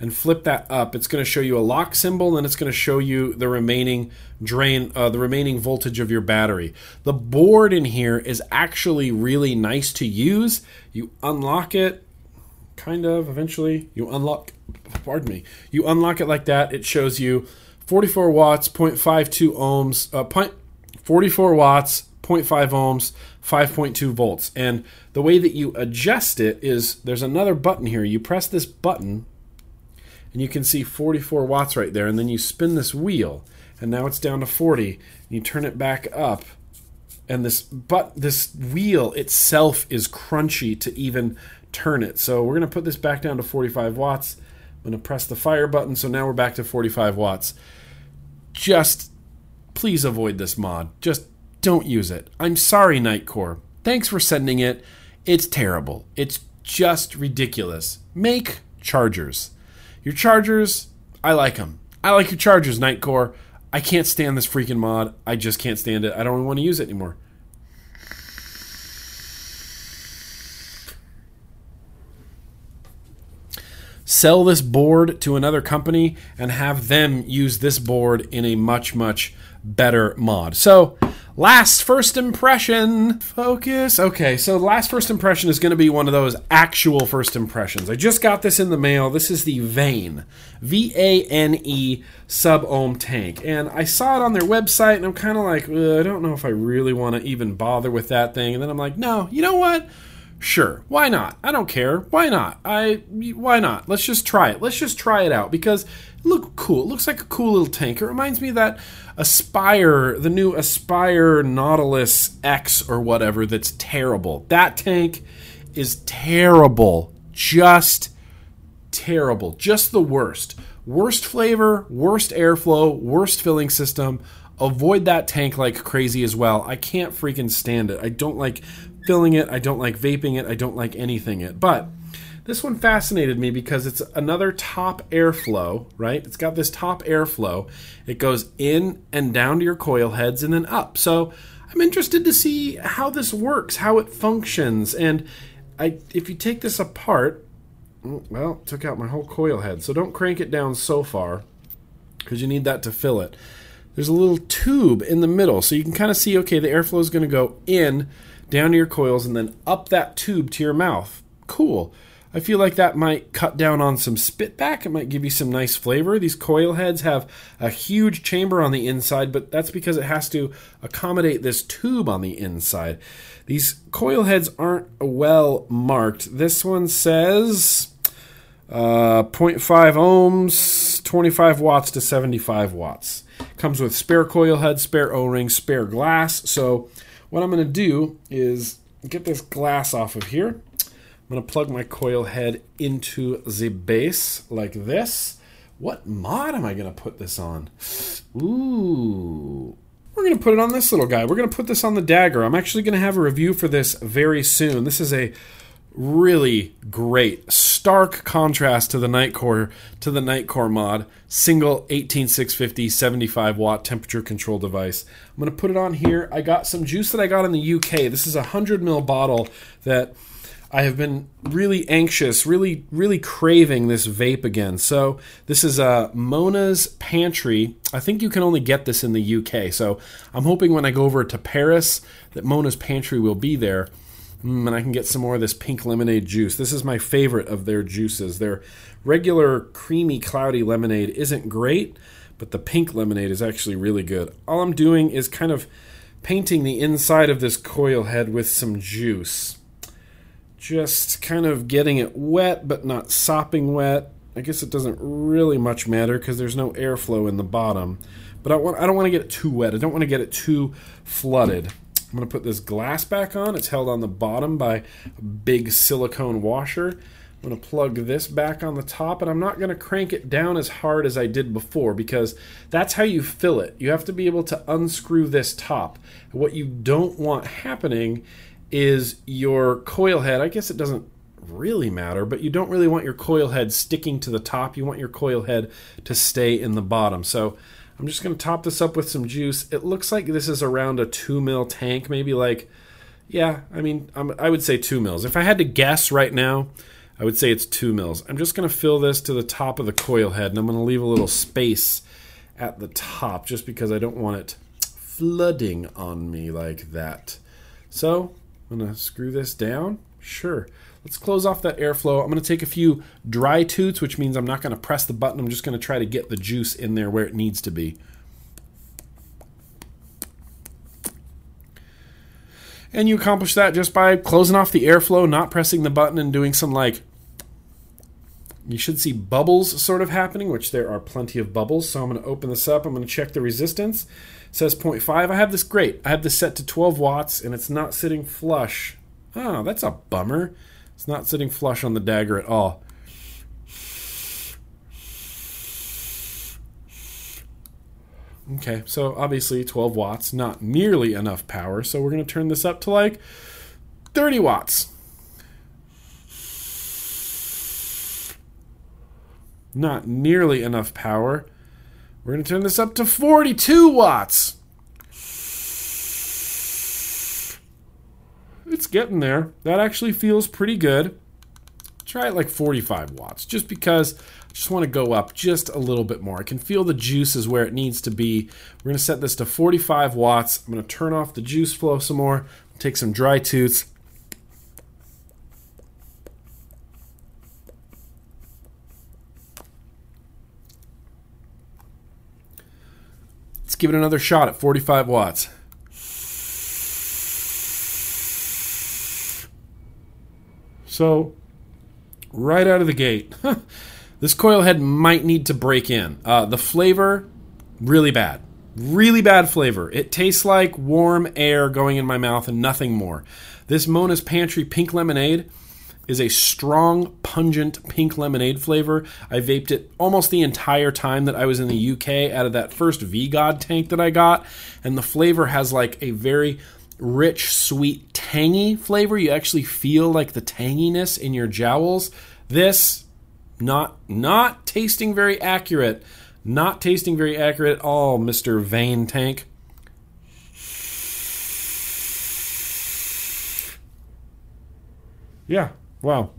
and flip that up, it's going to show you a lock symbol and it's going to show you the remaining drain, uh, the remaining voltage of your battery. The board in here is actually really nice to use. You unlock it, kind of, eventually. You unlock, pardon me, you unlock it like that. It shows you 44 watts, 0.52 ohms, uh, point, 44 watts, 0.5 ohms, 5.2 volts. And the way that you adjust it is there's another button here. You press this button and you can see 44 watts right there. And then you spin this wheel, and now it's down to 40. And you turn it back up, and this but this wheel itself is crunchy to even turn it. So we're going to put this back down to 45 watts. I'm going to press the fire button. So now we're back to 45 watts. Just please avoid this mod. Just don't use it. I'm sorry, Nitecore. Thanks for sending it. It's terrible. It's just ridiculous. Make chargers. Your chargers, I like them. I like your chargers, Nitecore. I can't stand this freaking mod. I just can't stand it. I don't want to use it anymore. Sell this board to another company and have them use this board in a much, much better mod. So, Last first impression. Focus. Okay, so last first impression is going to be one of those actual first impressions. I just got this in the mail. This is the Vane, V A N E sub ohm tank. And I saw it on their website and I'm kind of like, I don't know if I really want to even bother with that thing. And then I'm like, no, you know what? Sure, why not? I don't care. Why not? I why not? Let's just try it. Let's just try it out because look cool. It looks like a cool little tank. It reminds me of that Aspire, the new Aspire Nautilus X or whatever that's terrible. That tank is terrible. Just terrible. Just the worst. Worst flavor, worst airflow, worst filling system. Avoid that tank like crazy as well. I can't freaking stand it. I don't like filling it. I don't like vaping it. I don't like anything it. But this one fascinated me because it's another top airflow, right? It's got this top airflow. It goes in and down to your coil heads and then up. So I'm interested to see how this works, how it functions. And I, if you take this apart, oh, well, took out my whole coil head. So don't crank it down so far because you need that to fill it. There's a little tube in the middle. So you can kind of see, okay, the airflow is going to go in, down to your coils, and then up that tube to your mouth. Cool. I feel like that might cut down on some spit back. It might give you some nice flavor. These coil heads have a huge chamber on the inside, but that's because it has to accommodate this tube on the inside. These coil heads aren't well marked. This one says uh, 0.5 ohms, 25 watts to 75 watts. Comes with spare coil head, spare O ring, spare glass. So, what I'm going to do is get this glass off of here I'm going to plug my coil head into the base like this. What mod am I going to put this on? Ooh. We're going to put it on this little guy. We're going to put this on the dagger. I'm actually going to have a review for this very soon. This is a really great stark contrast to the Nitecore to the Nitecore mod single 18650 75 watt temperature control device i'm going to put it on here i got some juice that i got in the uk this is a 100 ml bottle that I have been really anxious, really, really craving this vape again. So this is uh, Mona's Pantry. I think you can only get this in the UK. So I'm hoping when I go over to Paris that Mona's Pantry will be there. Mm, and I can get some more of this pink lemonade juice. This is my favorite of their juices. Their regular creamy, cloudy lemonade isn't great, but the pink lemonade is actually really good. All I'm doing is kind of painting the inside of this coil head with some juice just kind of getting it wet but not sopping wet. I guess it doesn't really much matter because there's no airflow in the bottom. But I, want, I don't want to get it too wet. I don't want to get it too flooded. I'm going to put this glass back on. It's held on the bottom by a big silicone washer. I'm going to plug this back on the top, and I'm not going to crank it down as hard as I did before because that's how you fill it. You have to be able to unscrew this top. What you don't want happening is your coil head. I guess it doesn't really matter, but you don't really want your coil head sticking to the top. You want your coil head to stay in the bottom. So I'm just going to top this up with some juice. It looks like this is around a 2 mil tank, maybe like, yeah, I mean, I'm, i would say 2 mils. If I had to guess right now, I would say it's two mils. I'm just going to fill this to the top of the coil head, and I'm going to leave a little space at the top just because I don't want it flooding on me like that. So I'm going to screw this down. Sure. Let's close off that airflow. I'm going to take a few dry toots, which means I'm not going to press the button. I'm just going to try to get the juice in there where it needs to be. And you accomplish that just by closing off the airflow, not pressing the button, and doing some like. You should see bubbles sort of happening, which there are plenty of bubbles. So I'm going to open this up. I'm going to check the resistance. Says 0.5. I have this great. I have this set to 12 watts, and it's not sitting flush. Oh, that's a bummer. It's not sitting flush on the dagger at all. Okay, so obviously 12 watts, not nearly enough power, so we're going to turn this up to like 30 watts. Not nearly enough power. We're going to turn this up to 42 watts. It's getting there. That actually feels pretty good. Try it like 45 watts, just because I just want to go up just a little bit more. I can feel the juice is where it needs to be. We're going to set this to 45 watts. I'm going to turn off the juice flow some more, take some dry toots. Give it another shot at 45 watts. So, right out of the gate, <laughs> this coil head might need to break in. Uh, the flavor, really bad. Really bad flavor. It tastes like warm air going in my mouth and nothing more. This Mona's Pantry Pink Lemonade is a strong, pungent pink lemonade flavor. I vaped it almost the entire time that I was in the UK out of that first V God tank that I got, and the flavor has like a very rich, sweet, tangy flavor. You actually feel like the tanginess in your jowls. This not not tasting very accurate. Not tasting very accurate at all, Mr. Vane Tank. Yeah, wow.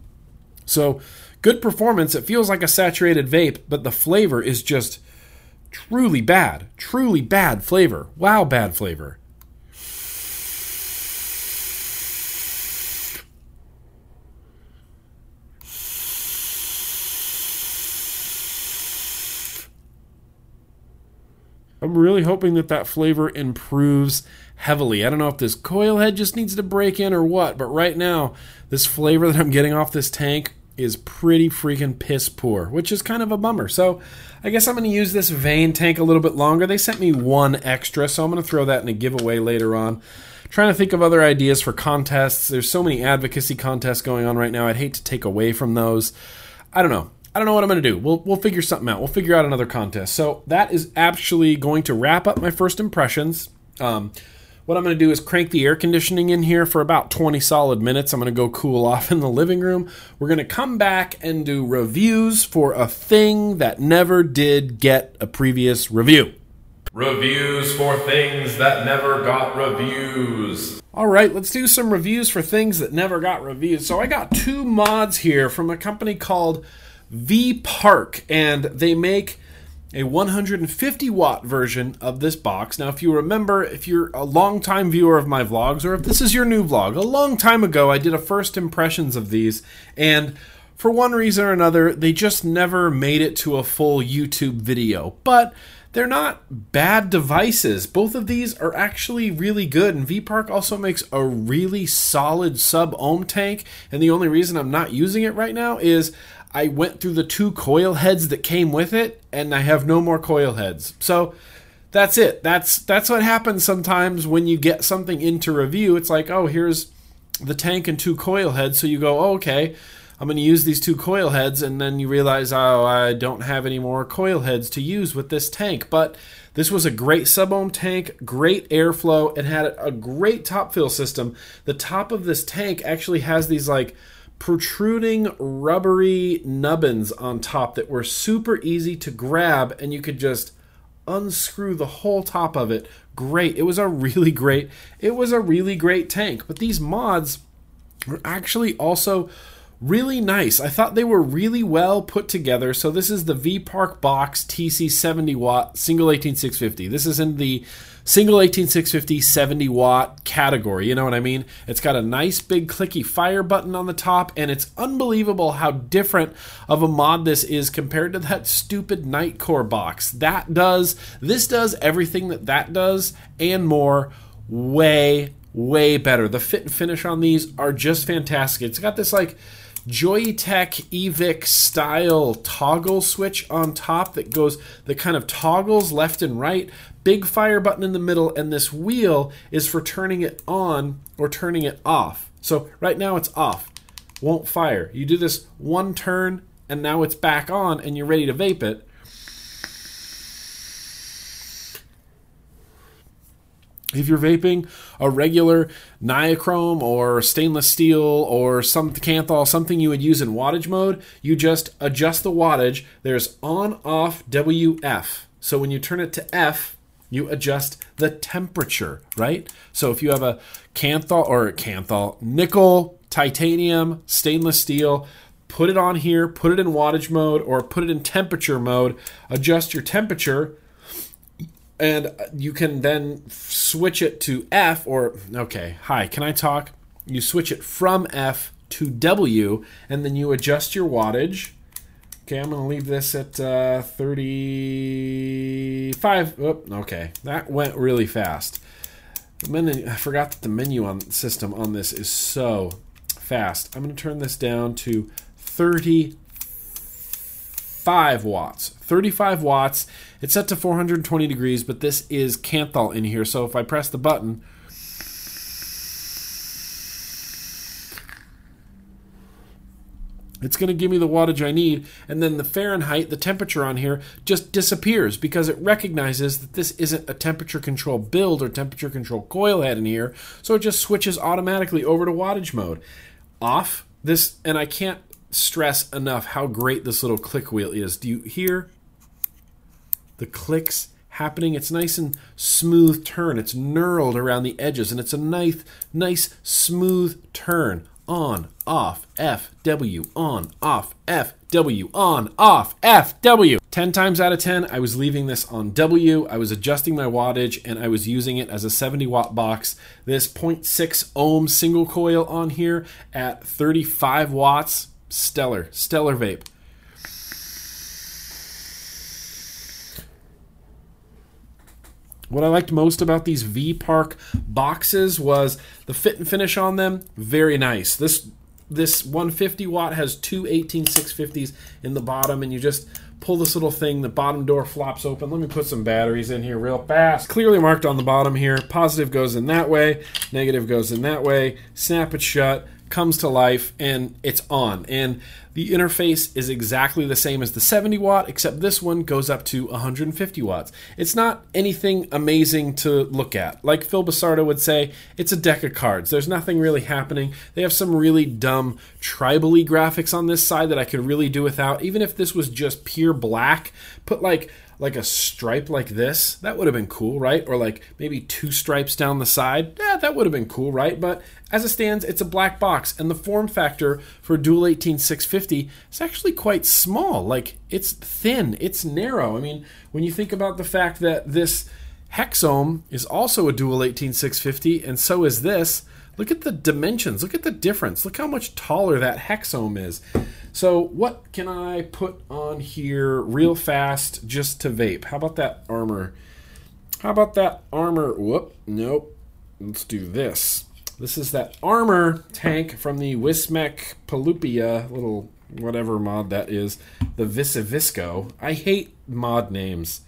So, good performance. It feels like a saturated vape, but the flavor is just truly bad. Truly bad flavor. Wow, bad flavor. I'm really hoping that that flavor improves heavily. I don't know if this coil head just needs to break in or what, but right now, this flavor that I'm getting off this tank is pretty freaking piss poor, which is kind of a bummer. So I guess I'm going to use this Vane tank a little bit longer. They sent me one extra, so I'm going to throw that in a giveaway later on. Trying to think of other ideas for contests. There's so many advocacy contests going on right now. I'd hate to take away from those. I don't know. I don't know what I'm going to do. We'll we'll figure something out. We'll figure out another contest. So that is actually going to wrap up my first impressions. Um, what I'm going to do is crank the air conditioning in here for about 20 solid minutes. I'm going to go cool <laughs> off in the living room. We're going to come back and do reviews for a thing that never did get a previous review. Reviews for things that never got reviews. All right, let's do some reviews for things that never got reviews. So I got two mods here from a company called V Park, and they make a 150 watt version of this box. Now, if you remember, if you're a long-time viewer of my vlogs, or if this is your new vlog, a long time ago I did a first impressions of these, and for one reason or another, they just never made it to a full YouTube video. But they're not bad devices. Both of these are actually really good, and VPark also makes a really solid sub ohm tank. And the only reason I'm not using it right now is I went through the two coil heads that came with it, and I have no more coil heads. So that's it. That's that's what happens sometimes when you get something into review. It's like, oh, here's the tank and two coil heads. So you go, oh, okay, I'm going to use these two coil heads, and then you realize, oh, I don't have any more coil heads to use with this tank. But this was a great sub ohm tank, great airflow. It had a great top fill system. The top of this tank actually has these like protruding rubbery nubbins on top that were super easy to grab and you could just unscrew the whole top of it great it was a really great it was a really great tank but these mods are actually also really nice. I thought they were really well put together. So this is the V Park Box TC 70 watt single 18650. This is in the single 18650 70 watt category. You know what I mean? It's got a nice big clicky fire button on the top, and it's unbelievable how different of a mod this is compared to that stupid Nitecore box. That does this does everything that that does and more way way better. The fit and finish on these are just fantastic. It's got this like Joyetech Evic style toggle switch on top that goes that kind of toggles left and right. Big fire button in the middle, and this wheel is for turning it on or turning it off. So right now it's off, won't fire. You do this one turn, and now it's back on, and you're ready to vape it. If you're vaping a regular nichrome or stainless steel or some Kanthal, something you would use in wattage mode, you just adjust the wattage. There's on off WF. So when you turn it to F, you adjust the temperature, right? So if you have a Kanthal or Kanthal, nickel, titanium, stainless steel, put it on here, put it in wattage mode or put it in temperature mode, adjust your temperature and you can then switch it to F or okay, hi, can I talk? You switch it from F to W and then you adjust your wattage. Okay, I'm going to leave this at uh, 35. Oh, okay, that went really fast. The menu, I forgot that the menu on system on this is so fast. I'm going to turn this down to 35 watts. 35 watts it's set to 420 degrees, but this is Kanthal in here. So if I press the button, it's going to give me the wattage I need, and then the Fahrenheit, the temperature on here, just disappears because it recognizes that this isn't a temperature control build or temperature control coil head in here, so it just switches automatically over to wattage mode. Off this, and I can't stress enough how great this little click wheel is. Do you hear? the clicks happening. It's nice and smooth turn. It's knurled around the edges, and it's a nice, nice smooth turn. On, off, F, W, on, off, F, W, on, off, F, W. 10 times out of 10, I was leaving this on W. I was adjusting my wattage and I was using it as a 70 watt box. This 0.6 ohm single coil on here at 35 watts, stellar, stellar vape. What I liked most about these V Park boxes was the fit and finish on them, very nice. This this 150 watt has two 18650s in the bottom, and you just pull this little thing, the bottom door flops open. Let me put some batteries in here real fast. Clearly marked on the bottom here. Positive goes in that way, negative goes in that way. Snap it shut comes to life and it's on. And the interface is exactly the same as the 70 watt, except this one goes up to 150 watts. It's not anything amazing to look at. Like Phil Busardo would say, it's a deck of cards. There's nothing really happening. They have some really dumb tribally graphics on this side that I could really do without. Even if this was just pure black, put like like a stripe like this, that would have been cool, right? Or like maybe two stripes down the side. Yeah, that would have been cool, right? But as it stands, it's a black box, and the form factor for Dual 18650 is actually quite small. Like it's thin, it's narrow. I mean, when you think about the fact that this Hexohm is also a Dual 18650, and so is this. Look at the dimensions. Look at the difference. Look how much taller that Hexohm is. So, what can I put on here real fast just to vape? How about that Amor? How about that Amor? Whoop, nope. Let's do this. This is that Amor tank from the Wismec Palupia, little whatever mod that is, the Visivisco. I hate mod names.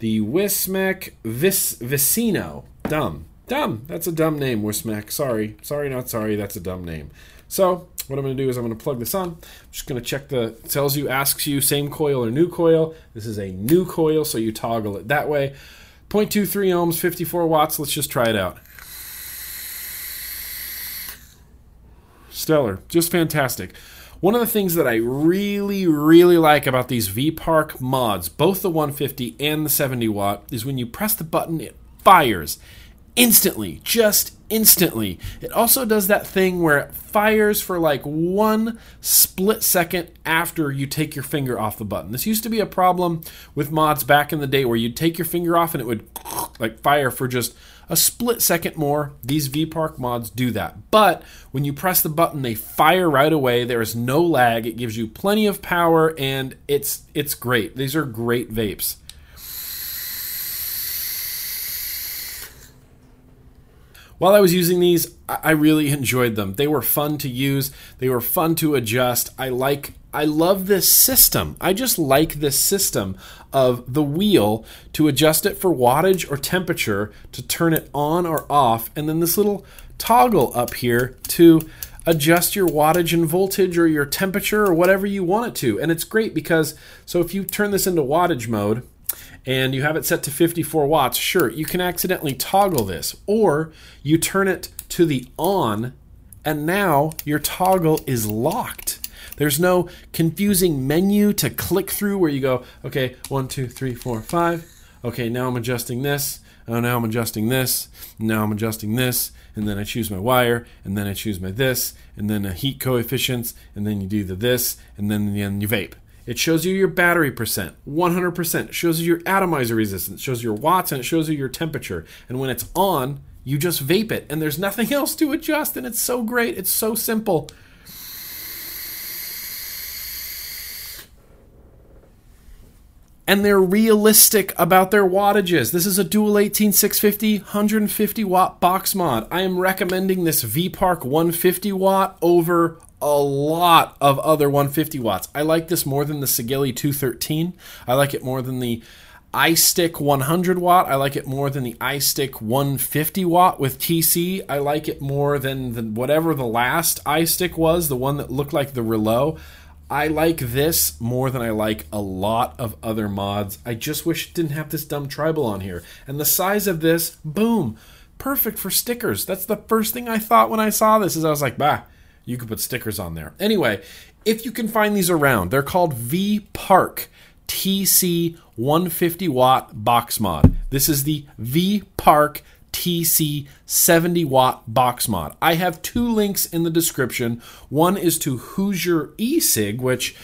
The Wismec Vis Vicino. Dumb. Dumb. That's a dumb name, Wismec. Sorry. Sorry, not sorry. That's a dumb name. So, what I'm going to do is I'm going to plug this on. I'm just going to check the, tells you, asks you same coil or new coil. This is a new coil, so you toggle it that way. 0.23 ohms, 54 watts. Let's just try it out. Stellar. Just fantastic. One of the things that I really, really like about these V Park mods, both the 150 and the 70 watt, is when you press the button, it fires instantly, just instantly. It also does that thing where it fires for like one split second after you take your finger off the button. This used to be a problem with mods back in the day where you'd take your finger off and it would <clears throat> like fire for just a split second more. These VPark mods do that. But when you press the button, they fire right away. There is no lag. It gives you plenty of power and it's it's great. These are great vapes. While I was using these, I really enjoyed them. They were fun to use. They were fun to adjust. I like I love this system. I just like this system of the wheel to adjust it for wattage or temperature to turn it on or off and then this little toggle up here to adjust your wattage and voltage or your temperature or whatever you want it to. And it's great because so if you turn this into wattage mode, and you have it set to 54 watts, sure, you can accidentally toggle this, or you turn it to the on, and now your toggle is locked. There's no confusing menu to click through where you go, okay, one, two, three, four, five. Okay, now I'm adjusting this. Oh, now I'm adjusting this. Now I'm adjusting this. And then I choose my wire. And then I choose my this. And then the heat coefficients. And then you do the this. And then, then you vape. It shows you your battery percent, 100%. It shows you your atomizer resistance, shows your watts, and it shows you your temperature. And when it's on, you just vape it, and there's nothing <laughs> else to adjust, and it's so great. It's so simple. and they're realistic about their wattages. This is a dual 18650 150 watt box mod. I am recommending this VPark 150 watt over a lot of other 150 watts. I like this more than the Sigelei 213. I like it more than the iStick 100 watt. I like it more than the iStick 150 watt with TC. I like it more than the, whatever the last iStick was, the one that looked like the Reuleaux. I like this more than I like a lot of other mods. I just wish it didn't have this dumb tribal on here. And the size of this, boom, perfect for stickers. That's the first thing I thought when I saw this. Is I was like, bah you could put stickers on there. Anyway, if you can find these around, they're called V Park TC 150 watt box mod. This is the V Park TC 70 watt box mod. I have two links in the description. One is to Hoosier eSig, which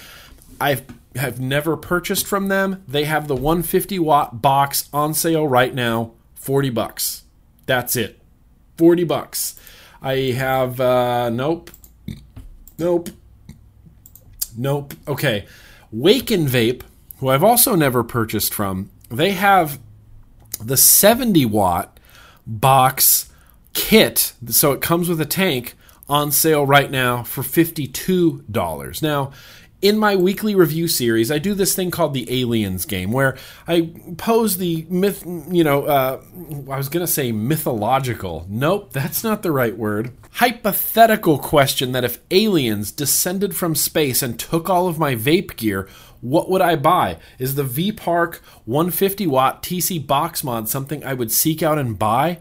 I've have never purchased from them. They have the 150 watt box on sale right now, 40 bucks. That's it. 40 bucks. I have uh nope. Nope. Nope. Okay. Wake and Vape, who I've also never purchased from, they have the 70 watt box kit. So it comes with a tank on sale right now for $52. Now, in my weekly review series, I do this thing called the Aliens game, where I pose the myth, you know, uh, I was going to say mythological. Nope, that's not the right word. Hypothetical question that if aliens descended from space and took all of my vape gear, what would I buy? Is the VPark 150 watt TC box mod something I would seek out and buy?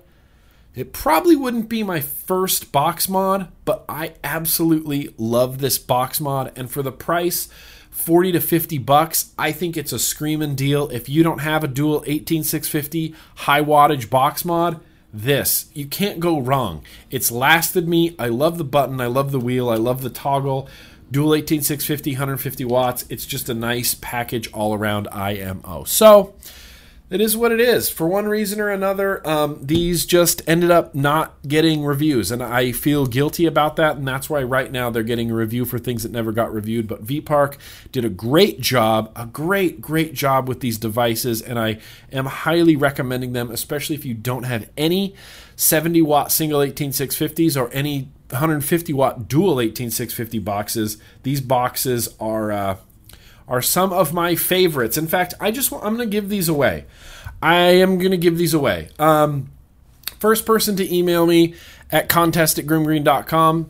It probably wouldn't be my first box mod, but I absolutely love this box mod. And for the price, 40 to 50 bucks, I think it's a screaming deal. If you don't have a dual 18650 high wattage box mod, this you can't go wrong. It's lasted me. I love the button, I love the wheel, I love the toggle. Dual 18650 150 watts. It's just a nice package all around IMO. So, it is what it is. For one reason or another, um, these just ended up not getting reviews, and I feel guilty about that. And that's why right now they're getting a review for things that never got reviewed. But VPark did a great job, a great, great job with these devices, and I am highly recommending them, especially if you don't have any 70 watt single 18650s or any 150 watt dual 18650 boxes. These boxes are. Uh, are some of my favorites. In fact, I just want, I'm going to give these away. I am going to give these away. Um, first person to email me at contest at grimmgreen.com,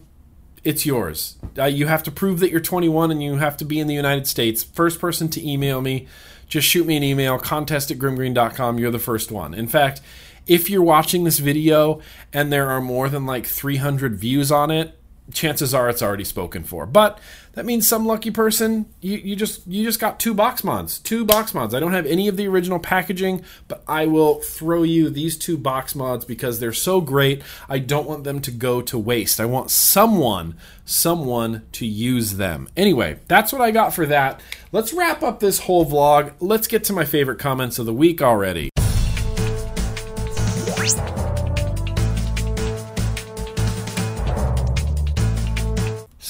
it's yours. Uh, you have to prove that you're 21 and you have to be in the United States. First person to email me, just shoot me an email, contest at grimmgreen.com. You're the first one. In fact, if you're watching this video and there are more than like 300 views on it, chances are it's already spoken for. But that means some lucky person you, you just you just got two box mods. Two box mods. I don't have any of the original packaging, but I will throw you these two box mods because they're so great. I don't want them to go to waste. I want someone someone to use them. Anyway, that's what I got for that. Let's wrap up this whole vlog. Let's get to my favorite comments of the week already.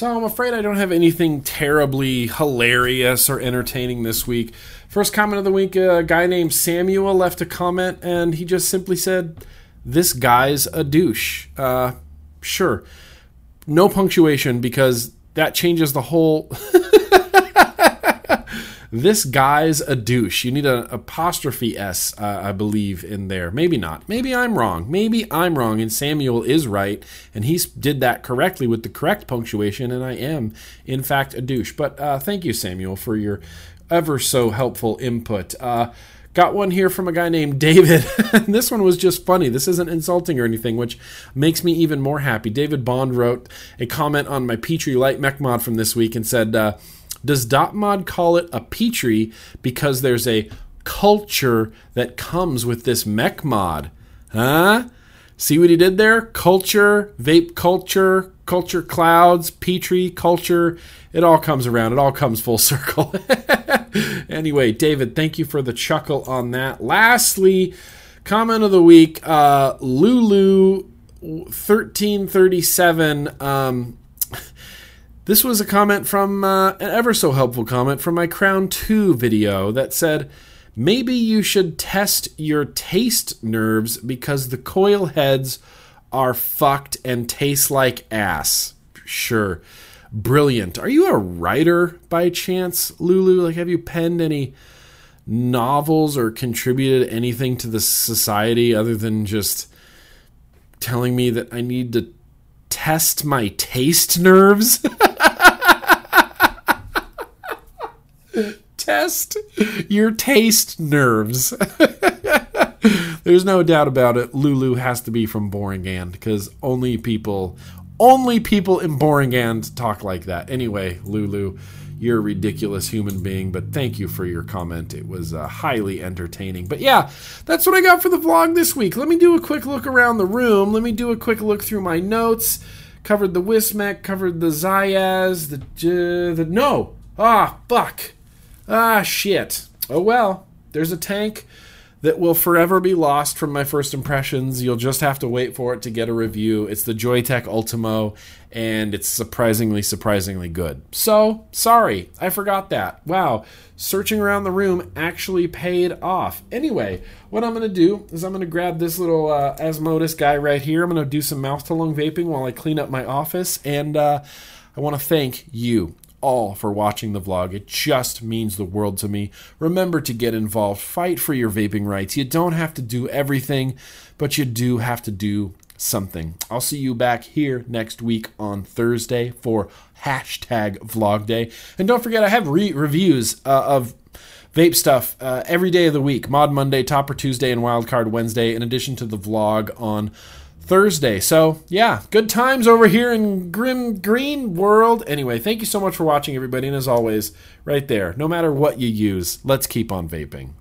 So I'm afraid I don't have anything terribly hilarious or entertaining this week. First comment of the week a guy named Samuel left a comment and he just simply said, This guy's a douche. Uh, sure. No punctuation because that changes the whole. <laughs> this guy's a douche. You need an apostrophe S, uh, I believe, in there. Maybe not. Maybe I'm wrong. Maybe I'm wrong, and Samuel is right, and he did that correctly with the correct punctuation, and I am, in fact, a douche. But uh, thank you, Samuel, for your ever so helpful input. Uh, Got one here from a guy named David. <laughs> this one was just funny. This isn't insulting or anything, which makes me even more happy. David Bond wrote a comment on my Petri Lite Mech mod from this week and said, uh, does Dotmod call it a Petri because there's a culture that comes with this mech mod? Huh? See what he did there? Culture, vape culture, culture clouds, Petri culture. It all comes around. It all comes full <laughs> circle. anyway, David, thank you for the chuckle on that. Lastly, comment of the week uh, Lulu 1337. Um, this was a comment from uh, an ever so helpful comment from my Crown 2 video that said, Maybe you should test your taste nerves because the coil heads are fucked and taste like ass. Sure. Brilliant. Are you a writer by chance, Lulu? Like, have you penned any novels or contributed anything to the society other than just telling me that I need to test my taste nerves? <laughs> test your taste nerves. <laughs> There's no doubt about it. Lulu has to be from Boringand because only people, only people in Boringand talk like that. Anyway, Lulu, you're a ridiculous human being, but thank you for your comment. It was uh, highly entertaining. But yeah, that's what I got for the vlog this week. Let me do a quick look around the room. Let me do a quick look through my notes. Covered the Wismec, covered the Zayas, the, uh, the no. Ah, fuck. Ah, shit. Oh well, there's a tank that will forever be lost from my first impressions. You'll just have to wait for it to get a review. It's the Joyetech Ultimo, and it's surprisingly, surprisingly good. So, sorry, I forgot that. Wow, searching around the room actually paid off. Anyway, what I'm going to do is I'm going to grab this little uh, Asmodus guy right here. I'm going to do some mouth to lung vaping while I clean up my office, and uh, I want to thank you all for watching the vlog. It just means the world to me. Remember to get involved, fight for your vaping rights. You don't have to do everything, but you do have to do something. I'll see you back here next week on Thursday for hashtag vlog day. And don't forget, I have re- reviews uh, of vape stuff uh, every day of the week Mod Monday, Topper Tuesday, and Wildcard Wednesday, in addition to the vlog on Thursday. So, yeah, good times over here in Grimm Green World. Anyway, thank you so much for watching, everybody. And as always, right there, no matter what you use, let's keep on vaping.